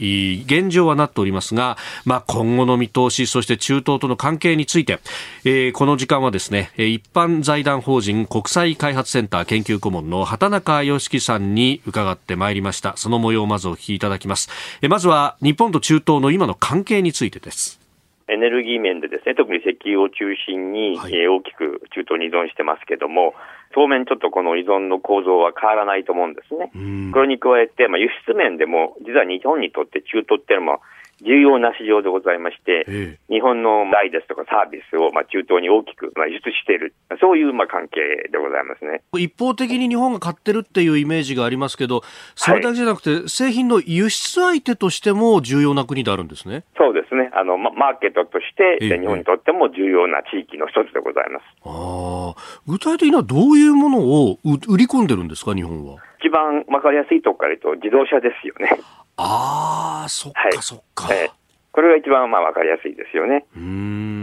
現状はなっておりますが、まあ、今後の見通しそして中東との関係について、え、この時間はですね一般財団法人国際開発センター研究顧問の畑中良樹さんに伺ってまいりました。その模様をまずお聞きいただきます。まずは日本と中東の今の関係についてです。エネルギー面でですね、特に石油を中心に、はい、えー、大きく中東に依存してますけども、当面ちょっとこの依存の構造は変わらないと思うんですね。これに加えて、まあ、輸出面でも、実は日本にとって中東っていうのは、重要な市場でございまして、え日本の台ですとかサービスをまあ中東に大きくまあ輸出している、そういうまあ関係でございますね。一方的に日本が買ってるっていうイメージがありますけど、それだけじゃなくて、はい、製品の輸出相手としても重要な国であるんですね。そうですね、あのま、マーケットとして、え日本にとっても重要な地域の一つでございます。あ具体的にはどういうものを売り込んでるんですか、日本は？一番わかりやすいところから言うと、自動車ですよね。ああ、そっかそっか。はいこれが一番まあ分かりやすいですよね。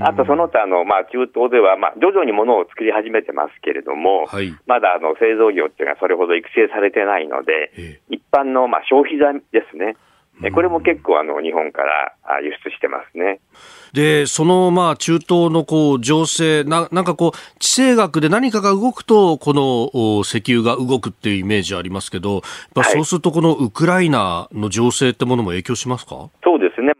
あとその他の、まあ、中東では、まあ、徐々にものを作り始めてますけれども、はい、まだあの製造業っていうのはそれほど育成されてないので、一般のまあ消費財ですね。これも結構あの日本から輸出してますね。で、そのまあ中東のこう情勢な、なんかこう、地政学で何かが動くと、この石油が動くっていうイメージありますけど、はい、そうするとこのウクライナの情勢ってものも影響しますか？そうですね。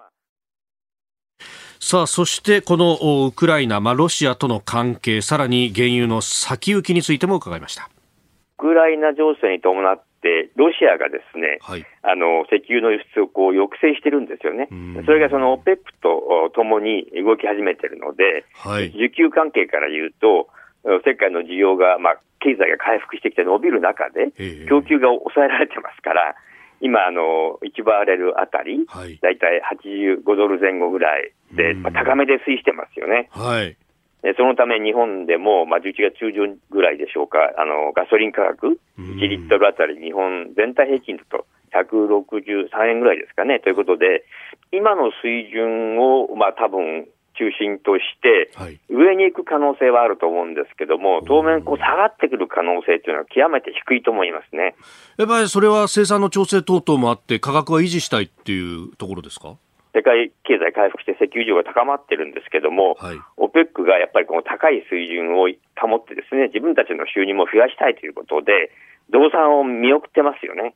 さあ、そしてこのウクライナ、まあ、ロシアとの関係、さらに原油の先行きについても伺いました。ウクライナ情勢に伴って、ロシアがですね、はい、あの石油の輸出をこう抑制してるんですよね。それがその OPEC とともに動き始めてるので、はい、需給関係から言うと、世界の需要が、まあ、経済が回復してきて伸びる中で、供給が抑えられてますから、今、あの、1バーレルあたり、だいたい85ドル前後ぐらいで、まあ、高めで推移してますよね。はい。そのため日本でも、まあ、11月中旬ぐらいでしょうか、あの、ガソリン価格、1リットルあたり日本全体平均だと163円ぐらいですかね。ということで、今の水準を、まあ、多分中心として、上に行く可能性はあると思うんですけども、当面、こう下がってくる可能性というのは極めて低いと思いますね。やっぱりそれは生産の調整等々もあって、価格は維持したいっていうところですか？世界経済回復して石油需要が高まってるんですけども、はい、OPEC がやっぱりこの高い水準を保ってですね、自分たちの収入も増やしたいということで、増産を見送ってますよね。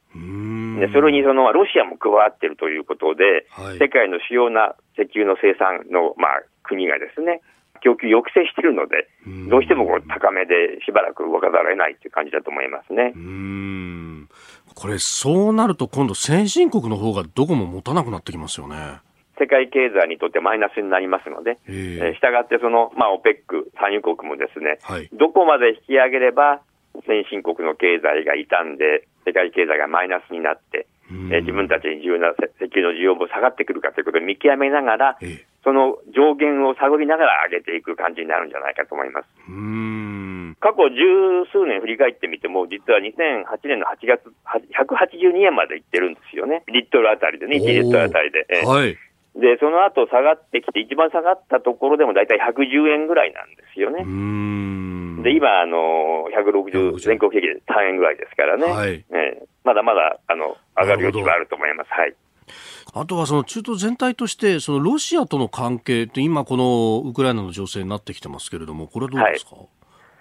でそれにそのロシアも加わっているということで、はい、世界の主要な石油の生産の、まあ、国がですね、供給抑制しているので、どうしてもこう高めでしばらく動かざるを得ないという感じだと思いますね。うんこれ、そうなると今度、先進国の方がどこも持たなくなってきますよね。世界経済にとってマイナスになりますので、えー、したがってその、まあ、OPEC 産油国もですね、はい、どこまで引き上げれば先進国の経済が傷んで、世界経済がマイナスになって、えー、自分たちに重要な石油の需要も下がってくるかということを見極めながら、えー、その上限を探りながら上げていく感じになるんじゃないかと思います。過去十数年振り返ってみても、実は2008年の8月、182円までいってるんですよね。リットルあたりでね、1リットルあたりで。えー、はいで、その後下がってきて、一番下がったところでも大体110円ぐらいなんですよね。で、今、あの、160、全国平均で3円ぐらいですからね。はい、えー、まだまだ、あの、上がる余地はあると思います。はい。あとはその中東全体として、そのロシアとの関係って、今、このウクライナの情勢になってきてますけれども、これはどうですか、はい、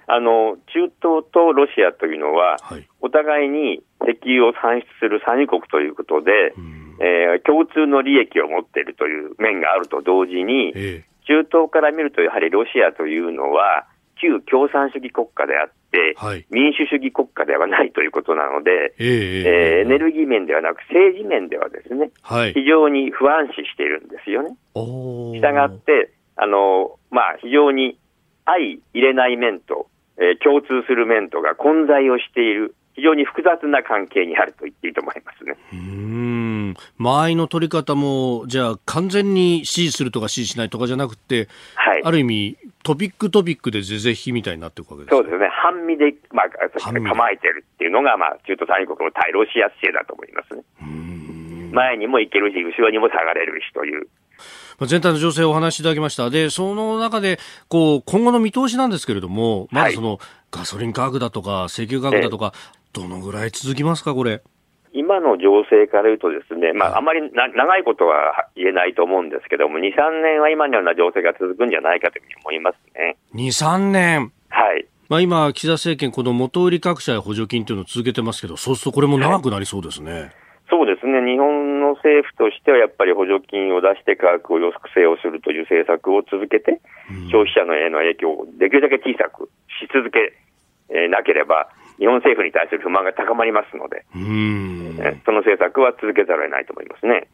あの中東とロシアというのは、はい、お互いに石油を産出する産油国ということで、えー、共通の利益を持っているという面があると同時に、え中東から見ると、やはりロシアというのは、旧共産主義国家であって、はい、民主主義国家ではないということなので、えー、えー、エネルギー面ではなく政治面ではですね、はい、非常に不安視しているんですよね。したがって、あの、まあ、非常に相入れない面と、えー、共通する面とが混在をしている、非常に複雑な関係にあると言っていいと思いますね。うん間合いの取り方も、じゃあ、完全に支持するとか支持しないとかじゃなくて、はい、ある意味、トピックトピックで是々非みたいになっていくわけですそうですね、半身で、まあ、構えてるっていうのが、まあ、中途産油国の対ロシア姿勢だと思いますね。前にも行けるし、後ろにも下がれるしという。全体の情勢をお話しいただきました。で、その中で、こう、今後の見通しなんですけれども、まずその、はい、ガソリン価格だとか、石油価格だとか、どのぐらい続きますか、これ？今の情勢から言うとですね、まあ、あまりな長いことは言えないと思うんですけども、2、3年は今のような情勢が続くんじゃないかというふうに思いますね。2、3年？はい。まあ、今、岸田政権、この元売り各社へ補助金というのを続けてますけど、そうするとこれも長くなりそうですね。はいそうですね、日本の政府としてはやっぱり補助金を出して価格を抑制をするという政策を続けて、消費者のへの影響をできるだけ小さくし続けなければ、日本政府に対する不満が高まりますので、その政策は続けざるを得ないと思いますね。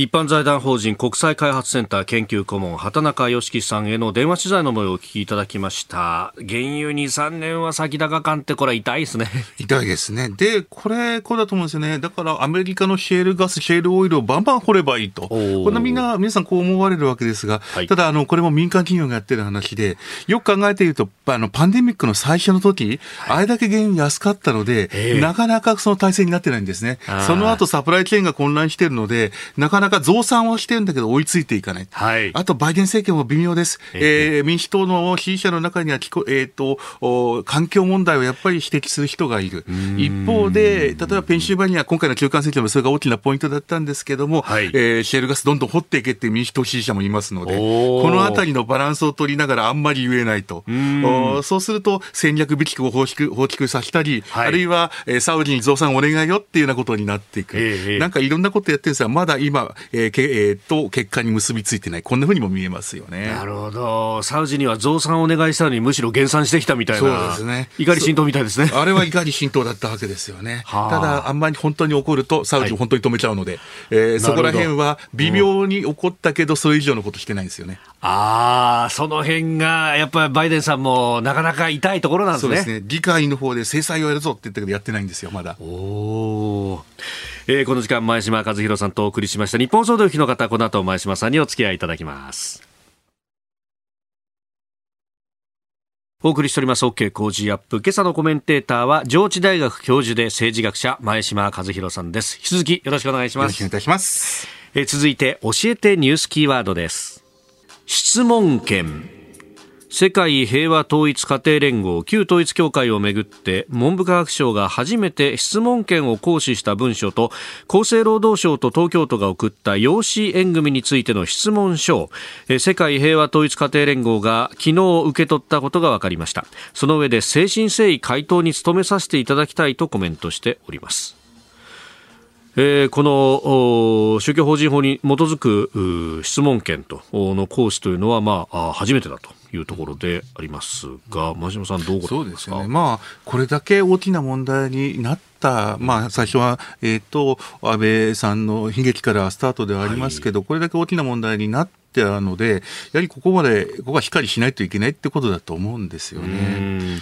一般財団法人国際開発センター研究顧問畑中良樹さんへの電話取材の模様をお聞きいただきました。原油に3年は先高感ってこれ痛いですね。痛いですね。でこれこうだと思うんですよね。だからアメリカのシェールガスシェールオイルをバンバン掘ればいいと。こんなみんな皆さんこう思われるわけですが、はい、ただあのこれも民間企業がやってる話でよく考えているとあのパンデミックの最初の時、はい、あれだけ原油安かったのでなかなかその体制になってないんですね。その後サプライチェーンが混乱しているのでなかなか増産はしてるんだけど追いついていかない。はい、あと、バイデン政権も微妙です。ええー、民主党の支持者の中には、えっ、ー、と、環境問題をやっぱり指摘する人がいる。一方で、例えばペンシルバニア、今回の中間選挙もそれが大きなポイントだったんですけども、はい、えー、シェールガスどんどん掘っていけっていう民主党支持者もいますので、このあたりのバランスを取りながらあんまり言えないと。うそうすると、戦略備蓄を放棄放棄させたり、はい、あるいは、えー、サウジに増産お願いよっていうようなことになっていく。えー、なんかいろんなことやってるんですが、まだ今、えーけえー、と結果に結びついてない、こんなふうにも見えますよね。なるほど、サウジには増産をお願いしたのに、むしろ減産してきたみたいな、そうですね、怒り浸透みたいですねあれは怒り浸透だったわけですよね。ただ、あんまり本当に怒ると、サウジを本当に止めちゃうので、はい、えー、そこら辺は微妙に怒ったけど、それ以上のことしてないんですよね。ああ、その辺が、やっぱりバイデンさんもなかなか痛いところなんですね。そうですね。議会の方で制裁をやるぞって言ったけど、やってないんですよ、まだ。おお。えー、この時間、前島和弘さんとお送りしました。日本総動機の方、この後前島さんにお付き合いいただきます。お送りしております OK 工事アップ。今朝のコメンテーターは上智大学教授で政治学者前島和弘さんです。引き続きよろしくお願いします。よろしくお願いします。えー、続いて教えてニュースキーワードです。質問権。世界平和統一家庭連合旧統一協会をめぐって文部科学省が初めて質問権を行使した文書と厚生労働省と東京都が送った養子縁組についての質問書。を世界平和統一家庭連合が昨日受け取ったことが分かりました。その上で誠心誠意回答に努めさせていただきたいとコメントしております。えー、この宗教法人法に基づく質問権との行使というのは、まあ、初めてだと。いうところでありますが、真島さん、どうそうですね、まあ、これだけ大きな問題になった、まあ、最初は、えーと、安倍さんの悲劇からスタートではありますけど、はい、これだけ大きな問題になってたので、やはりここまで、ここはしっかりしないといけないってことだと思うんですよね。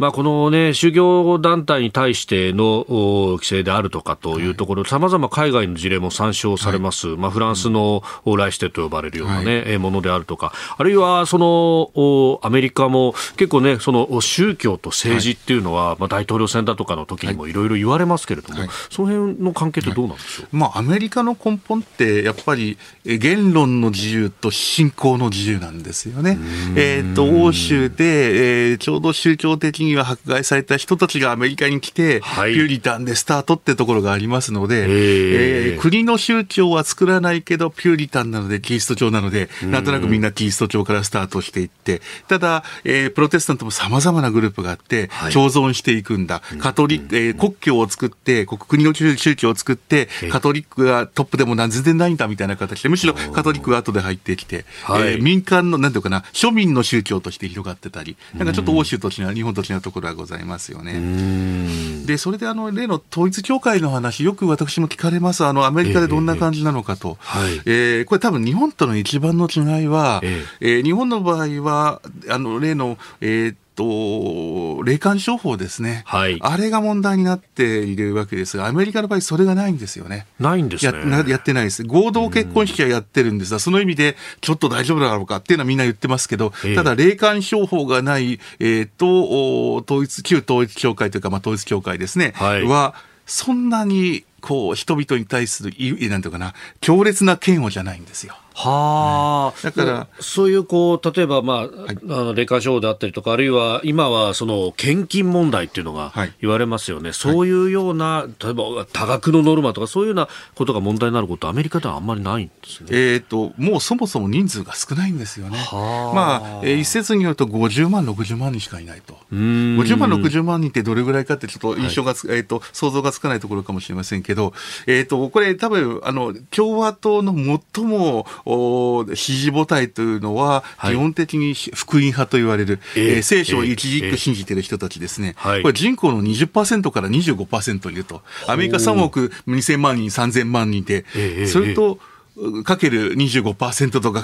まあ、このね、宗教団体に対しての規制であるとかというところ、さまざま海外の事例も参照されます。はい、まあ、フランスのライステと呼ばれるようなね、はい、ものであるとか、あるいは、その、アメリカも結構ね、その宗教と政治っていうのは、はい、まあ、大統領選だとかの時にもい。ろいろ言われますけれども、その辺の関係ってどうなんでしょう、まあ、アメリカの根本って、やっぱり、言論の自由と信仰の自由なんですよね。えっ、ー、と、欧州で、えー、ちょうど宗教的にには迫害された人たちがアメリカに来て、はい、ピューリタンでスタートってところがありますので、えー、国の宗教は作らないけど、ピューリタンなので、キリスト教なので、なんとなくみんなキリスト教からスタートしていって、ただ、えー、プロテスタントも様々なグループがあって、共存していくんだ。カトリック、えー、国教を作って、国の宗教を作って、カトリックがトップでも全然ないんだみたいな形で、むしろカトリックが後で入ってきて、はい、えー、民間の、なんていうかな、庶民の宗教として広がってたり、なんかちょっと欧州と違う、日本と違うところはございますよね。で、それであの、例の統一教会の話、よく私も聞かれます。あの、アメリカでどんな感じなのかと。えー、えー、これ多分日本との一番の違いは、えー、えー、日本の場合は、あの、例の、えー、と、霊感商法ですね、はい、あれが問題になっているわけですが、アメリカの場合、それがないんですよね。ないんですねややってないです。合同結婚式はやってるんですが、その意味で、ちょっと大丈夫だろうかっていうのはみんな言ってますけど、えー、ただ、霊感商法がない、えー、と、統一、旧統一教会というか、まあ、統一教会ですね、はい、は、そんなに、こう、人々に対する、なんていうかな、強烈な嫌悪じゃないんですよ。はあ、だからそういうこう例えば、まあ、はい、あの霊感商法であったりとか、あるいは今はその献金問題っていうのが言われますよね、はい、そういうような、例えば多額のノルマとか、そういうようなことが問題になること、アメリカではあんまりないんですね、えーと、もうそもそも人数が少ないんですよね、まあえー、一説によると50万、60万人しかいないと、50万、60万人ってどれぐらいかって、ちょっと印象がつ、はい、えーと、想像がつかないところかもしれませんけど、えーと、これ、多分あの共和党の最も支持母体というのは、基本的に福音派と言われる、えー、聖書を一軸信じている人たちですね、これ人口の20%から25%いると。アメリカ3億2000万人、3000万人で、それと、かける25%とか、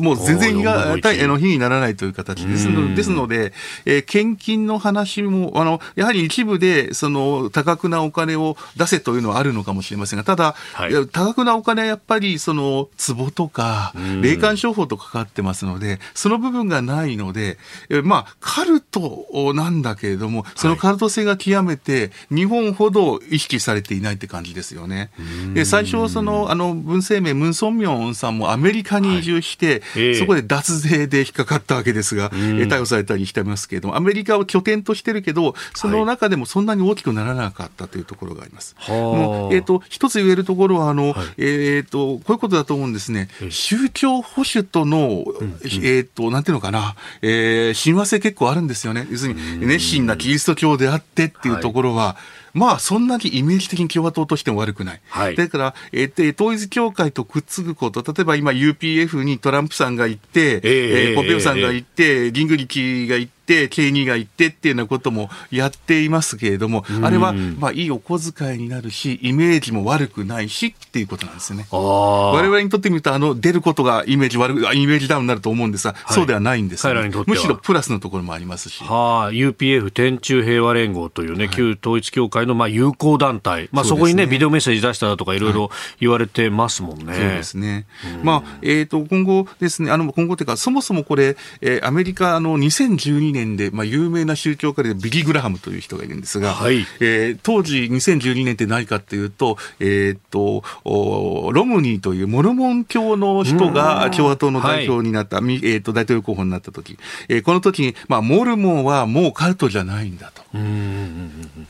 もう全然がたの比にならないという形ですのですので、えー、献金の話も、あの、やはり一部で、その、多額なお金を出せというのはあるのかもしれませんが、ただ、はい、多額なお金はやっぱり、その、壺とか、霊感商法とかかってますので、その部分がないので、えまあ、カルトなんだけれども、そのカルト性が極めて、日本ほど意識されていないって感じですよね。で最初、その、あの、文政明、ムン・ソンミョンさんもアメリカに移住して、はい。えー、そこで脱税で引っかかったわけですが、うん、逮捕されたりしてますけれども、アメリカを拠点としてるけど、その中でもそんなに大きくならなかったというところがあります。はい、もうえーと、一つ言えるところはあの、はい、えーと、こういうことだと思うんですね、宗教保守との、うん、えーと、なんていうのかな、えー、親和性結構あるんですよね。要するに熱心なキリスト教であってっていうところは、まあ、そんなにイメージ的に共和党としても悪くない。はい、だから、えー、統一教会とくっつくこと、例えば今 UPF にトランプさんが行って、えー、えー、ポペオさんが行って、ギングリキが行って、、経理が行ってっていうようなこともやっていますけれども、あれは、まあ、いいお小遣いになるし、イメージも悪くないしっていうことなんですよね。我々にとってみると、あの、出ることがイメージ悪く、イメージダウンになると思うんですが、はい、そうではないんです、ね、むしろプラスのところもありますし。はあ、UPF 天中平和連合というね、はい、旧統一教会のまあ友好団体、まあ、そこにね、ビデオメッセージ出したとかいろいろ言われてますもんね。はい、そうですね。まあ、えっ、ー、と、今後ですね、あの、今後というか、そもそもこれ、えー、アメリカの2012年で、まあ、有名名な宗教家でビリー・グラハムという人がいるんですが、はい、えー、当時2012年って何かっていうと、えー、っと、ロムニーというモルモン教の人が共和党の代表になった、はい、えー、っと、大統領候補になった時、えー、この時に、まあ、モルモンはもうカルトじゃないんだと。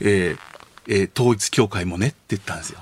えーえー、統一教会もねって言ったんですよ。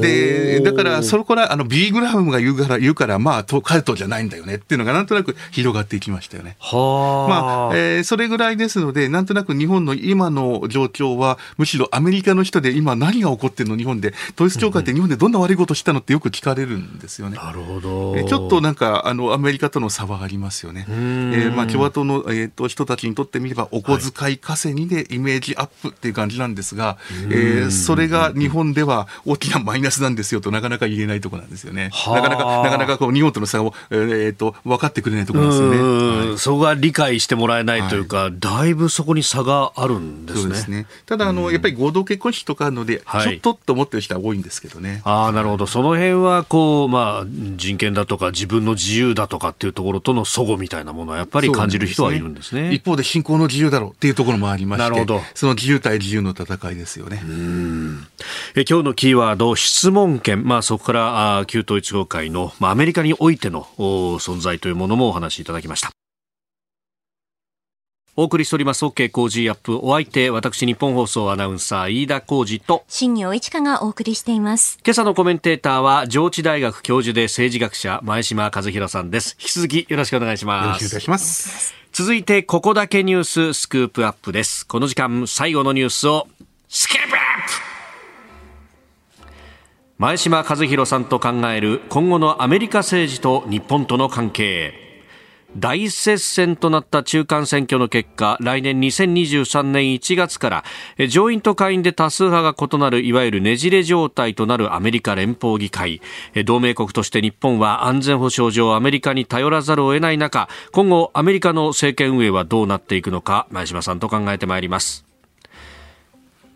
で、だから、そこから、あの、ビーグラムが言うから、言うから、まあ、カルトじゃないんだよねっていうのが、なんとなく広がっていきましたよね。はまあ、えー、それぐらいですので、なんとなく日本の今の状況は、むしろアメリカの人で今何が起こってるの？日本で、統一教会って日本でどんな悪いことしたのってよく聞かれるんですよね。なるほど。えー、ちょっとなんか、あの、アメリカとの差はありますよね。えー、まあ、共和党の、えー、と人たちにとってみれば、お小遣い稼ぎでイメージアップっていう感じなんですが、えー、それが日本では大きなマイナスなんですよとなかなか言えないところなんですよね。なかなか、なかなかこう日本との差を、えー、っと、分かってくれないところですよね。はい、そこが理解してもらえないというか、はい、だいぶそこに差があるんですね。すね。ただ、あの、やっぱり合同結婚式とかので、ちょっとと思ってる人は多いんですけどね。ああ、なるほど。その辺は、こう、まあ、人権だとか、自分の自由だとかっていうところとの齟齬みたいなものは、やっぱり感じる人はいるんですね。すね一方で、信仰の自由だろうっていうところもありまして、なるほどその自由対自由の戦いですよね。え今日のキーワード、質問権。まあ、そこからあ旧統一教会の、まあ、アメリカにおいての存在というものもお話しいただきました。お送りしております OK 工事アップ。お相手私日本放送アナウンサー飯田浩二と新業一華がお送りしています。今朝のコメンテーターは上智大学教授で政治学者前島和弘さんです。引き続きよろしくお願いします。よろしくお願いします。続いてここだけニューススクープアップです。この時間最後のニュースをスクープアップ前島和弘さんと考える今後のアメリカ政治と日本との関係。大接戦となった中間選挙の結果来年2023年1月から上院と下院で多数派が異なるいわゆるねじれ状態となるアメリカ連邦議会。同盟国として日本は安全保障上アメリカに頼らざるを得ない中今後アメリカの政権運営はどうなっていくのか前島さんと考えてまいります。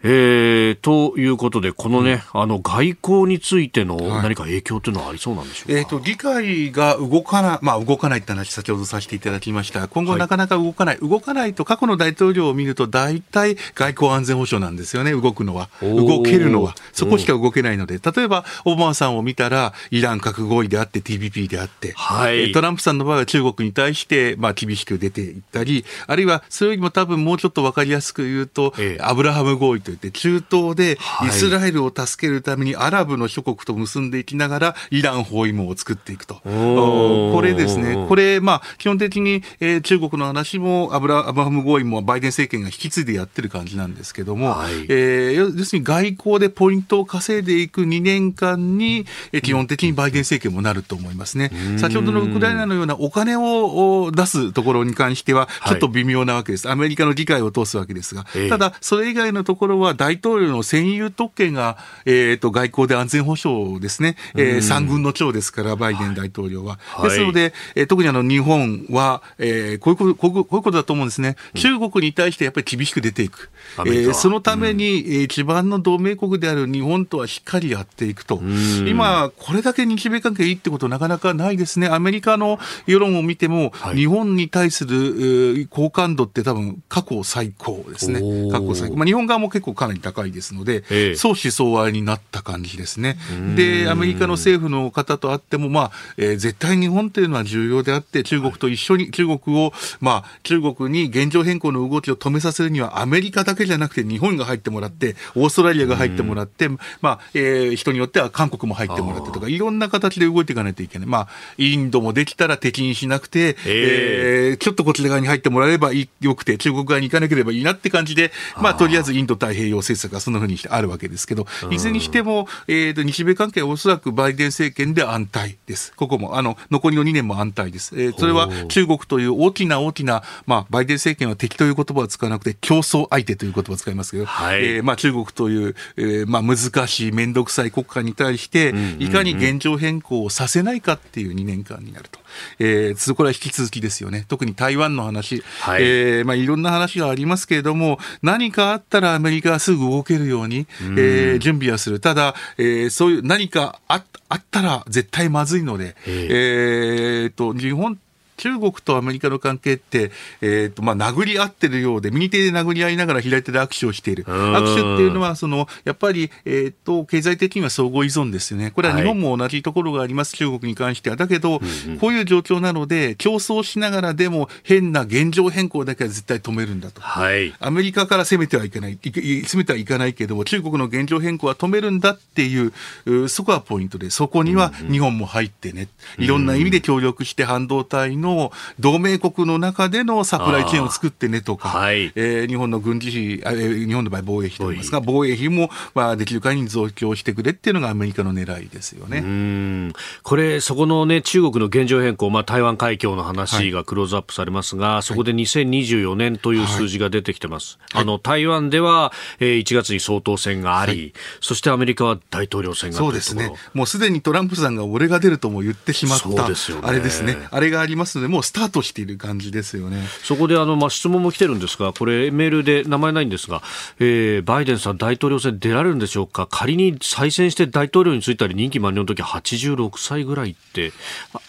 えー、ということで、このね、うん、あの外交についての何か影響というのはありそうなんでしょうか、はい、えーと、議会が動かない、まあ、動かないって話、先ほどさせていただきました、今後、なかなか動かない、はい、動かないと、過去の大統領を見ると、大体外交安全保障なんですよね、動くのは、動けるのは、そこしか動けないので、例えば、オバマさんを見たら、イラン核合意であって、TPP であって、はい、トランプさんの場合は中国に対して、まあ、厳しく出ていったり、あるいはそれよりも多分もうちょっと分かりやすく言うと、ええ、アブラハム合意といって、中東でイスラエルを助けるためにアラブの諸国と結んでいきながらイラン包囲網を作っていくと。これですね、これ、まあ、基本的に、えー、中国の話もアブラアブハム合意もバイデン政権が引き継いでやってる感じなんですけども、はい、えー、要するに外交でポイントを稼いでいく2年間に、えー、基本的にバイデン政権もなると思いますね。先ほどのウクライナのようなお金を出すところに関しては、ちょっと微妙なわけです。はい、アメリカの議会を通すわけですが、ただ、それ以外のところは大統領の占有特権が、えーと、外交で安全保障ですね、えー、三軍の長ですから、バイデン大統領は。はい、ですので、えー、特にあの日本は、えー、こういうことこういうことだと思うんですね、中国に対してやっぱり厳しく出ていく、えー、そのために、うん、一番の同盟国である日本とはしっかりやっていくと、今、これだけ日米関係いいってことなかなかないですね、アメリカの世論を見ても、はい、日本に対する好感度って多分過去最高ですね、過去最高、まあ、日本側も結構かなり高いですので、えー、相思相愛になった感じですね。で、アメリカの政府の方とあっても、まあ、えー、絶対日本というのは重要であって、中国と一緒に、中国を、まあ、中国に現状変更の動きを止めさせるには、アメリカだけじゃなくて日本が入ってもらって、オーストラリアが入ってもらって、まあ、えー、人によっては韓国も入ってもらってとか、いろんな形で動いていかないといけない。まあ、インドもできたら敵にしなくて、えー、えー、ちょっとこちら側に入ってもらえればよくて、中国側に行かなければいいなって感じで、まあ、とりあえずインド太平洋政策がそんなふうにしてあるわけですけど、いずれにしても、えーと、日米関係はおそらくバイデン政権で安泰です。ここも、あの、残りの2年も安泰です。えー、それは中国という大きな大きな、まあ、バイデン政権は敵という言葉を使わなくて、競争相手という言葉を使いますけど、はい、えー、まあ、中国という、えー、まあ、難しい、面倒くさい国家に対して、いかに現状変更をさせないかっていう2年間になると。えー、これは引き続きですよね。特に台湾の話、はい、えー、まあ、いろんな話がありますけれども、何かあったらアメリカはすぐ動けるように、えー、準備はする。ただ、えー、そういう何かあったら絶対まずいので、えー、と日本中国とアメリカの関係って、えーとまあ、殴り合ってるようで、右手で殴り合いながら左手で握手をしている、握手っていうのはその、やっぱり、えーと、経済的には相互依存ですよね、これは日本も同じところがあります、はい、中国に関しては。だけど、うんうん、こういう状況なので、競争しながらでも、変な現状変更だけは絶対止めるんだと、はい、アメリカから攻めてはいけない、攻めてはいかないけども、中国の現状変更は止めるんだっていう、そこはポイントで、そこには日本も入ってね、いろんな意味で協力して半導体のの同盟国の中でのサプライチェーンを作ってねとか、はい、えー、日本の軍事費、えー、日本の場合防衛費といいますが、防衛費。も、まあ、できる限り増強してくれっていうのがアメリカの狙いですよね。これ、そこの、ね、中国の現状変更、まあ、台湾海峡の話がクローズアップされますが、はい、そこで2024年という数字が出てきてます。はい、あの台湾では、えー、1月に総統選があり、そしてアメリカは大統領選がそうですね、もうすでにトランプさんが俺が出るとも言ってしまった、ね、あれですね、あれがありますので、もうスタートしている感じですよね。そこであの、まあ、質問も来てるんですが、これ、メールで名前ないんですが、えー、バイデンさん、大統領選出られるんでしょうか、仮に再選して大統領に就いたり、任期満了の時86歳ぐらいって、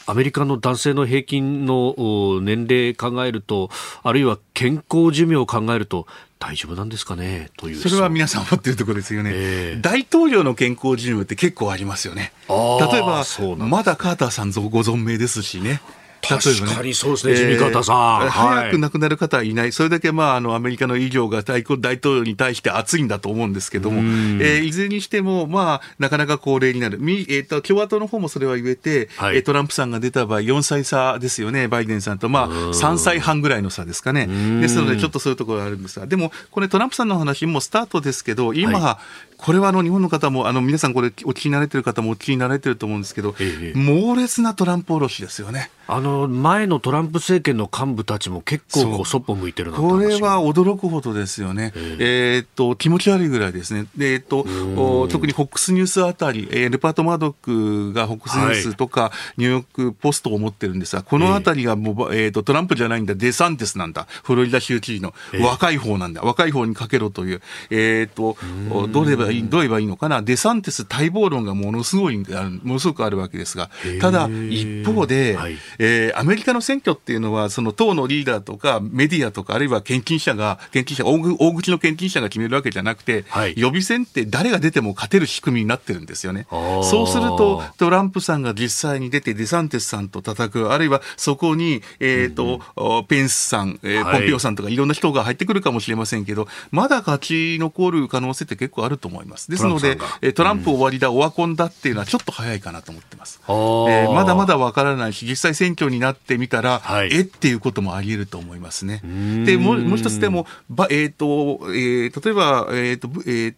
アメリカの男性の平均の年齢考えると、あるいは健康寿命を考えると、大丈夫なんですかね？というそれは皆さん思ってるところですよね、えー、大統領の健康寿命って結構ありますよね。例えばまだカーターさんご存命ですしね確かにそうですね、地味方さん。早く亡くなる方はいない。それだけ、まあ、あの、アメリカの医療が大統領に対して熱いんだと思うんですけども、えー、いずれにしても、まあ、なかなか高齢になる。みえっ、ー、と、共和党の方もそれは言えて、はい、トランプさんが出た場合、4歳差ですよね、バイデンさんと。まあ、3歳半ぐらいの差ですかね。ですので、ちょっとそういうところがあるんですが、でも、これトランプさんの話もスタートですけど、今、はい、これはあの日本の方も、あの皆さんこれお聞きになれてる方もお聞きになれてると思うんですけど、ええ、猛烈なトランプ卸しですよね。あの前のトランプ政権の幹部たちも結構そっぽ向いてるこれは驚くほどですよね、えー、っと気持ち悪いぐらいですね、でえー、っと特にホックスニュースあたり、えー、レパート・マードックがホックスニュースとか、ニューヨーク・ポストを持ってるんですが、このあたりがもう、えー、っとトランプじゃないんだ、デサンティスなんだ、フロリダ州知事の。若い方なんだ、若い方にかけろという、えー、っとどう言えばう言えばいいのかな、デサンティス待望論がものすごいものすごくあるわけですが、ただ一方で、はい、えー、アメリカの選挙っていうのは、その党のリーダーとかメディアとか、あるいは献金者が、献金者、大口の献金者が決めるわけじゃなくて、はい、予備選って誰が出ても勝てる仕組みになってるんですよね。そうすると、トランプさんが実際に出て、デサンティスさんと叩く、あるいはそこに、えっ、ー、と、うん、ペンスさん、えー、ポンピオさんとかいろんな人が入ってくるかもしれませんけど、まだ勝ち残る可能性って結構あると思います。ですので、トランプ終わりだ、オワコンだっていうのはちょっと早いかなと思ってます。えー、まだまだわからないし、実際選挙になってみたら、はい、えっていうこともあり得ると思いますね。で、もうもう一つでも、ばえっ、ー、と、えー、例えば、えっ、ー、と、えっ、ー、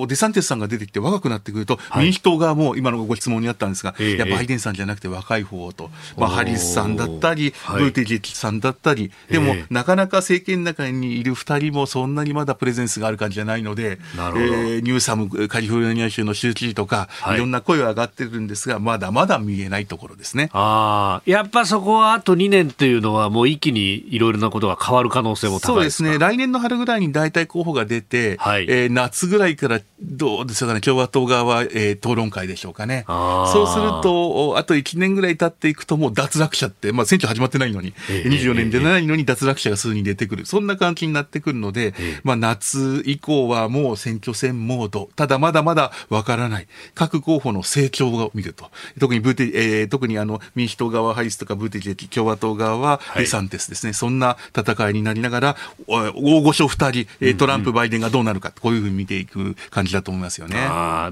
と、デサンティスさんが出てきて若くなってくると、はい、民主党側も今のご質問にあったんですが、いや、バイデンさんじゃなくて若い方と、まあ、ハリスさんだったり、ブーティジェさんだったり、でも、なかなか政権の中にいる2人もそんなにまだプレゼンスがある感じじゃないので、えー、ニューサム、カリフォルニア州の州知事とか、はい、いろんな声は上がってるんですが、まだまだ見えないところですね。ああ、やっぱそこはあと2年というのは、もう一気にいろいろなことが変わる可能性もそうですね、来年の春ぐらいに大体候補が出て、はい、えー、夏ぐらいからどうですかね、共和党側は、えー、討論会でしょうかね。そうすると、あと1年ぐらい経っていくと、もう脱落者って、まあ、選挙始まってないのに、えー、24年でないのに脱落者が数人出てくる、そんな感じになってくるので、えー、まあ、夏以降はもう選挙戦モード、ただまだまだわからない、各候補の成長を見ると、特にブーテ、えー、特にあの民主党側、ハリスとかブーテジェ共和党側はデサンティスですね、はい、そんな戦いになりながら、大御所2人、トランプ、バイデンがどうなるか、こういうふうに見ていく感じだと思いますよね。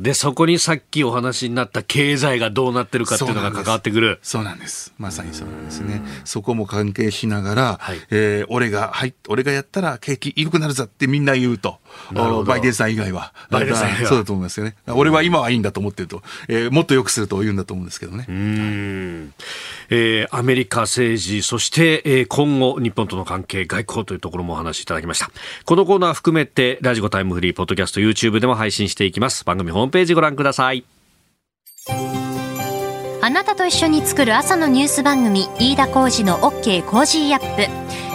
で、そこにさっきお話になった経済がどうなってるかっていうのが関わってくる。そうなんです。まさにそうなんですね。そこも関係しながら、はい、えー、俺が、はい、俺がやったら景気良くなるぞってみんな言うと。バイデンさん以外は。バイデンさん以外は。そうだと思いますよね。俺は今はいいんだと思ってると、えー、もっと良くすると言うんだと思うんですけどね。うん、えー、アメリカ政治、そして、えー、今後、日本との関係、外交というところもお話しいただきました。このコーナー含めて、ラジコタイムフリー、ポッドキャスト、YouTube でも配信していきます。番組ホームページご覧ください。あなたと一緒に作る朝のニュース番組、飯田浩二の OK コージーアップ。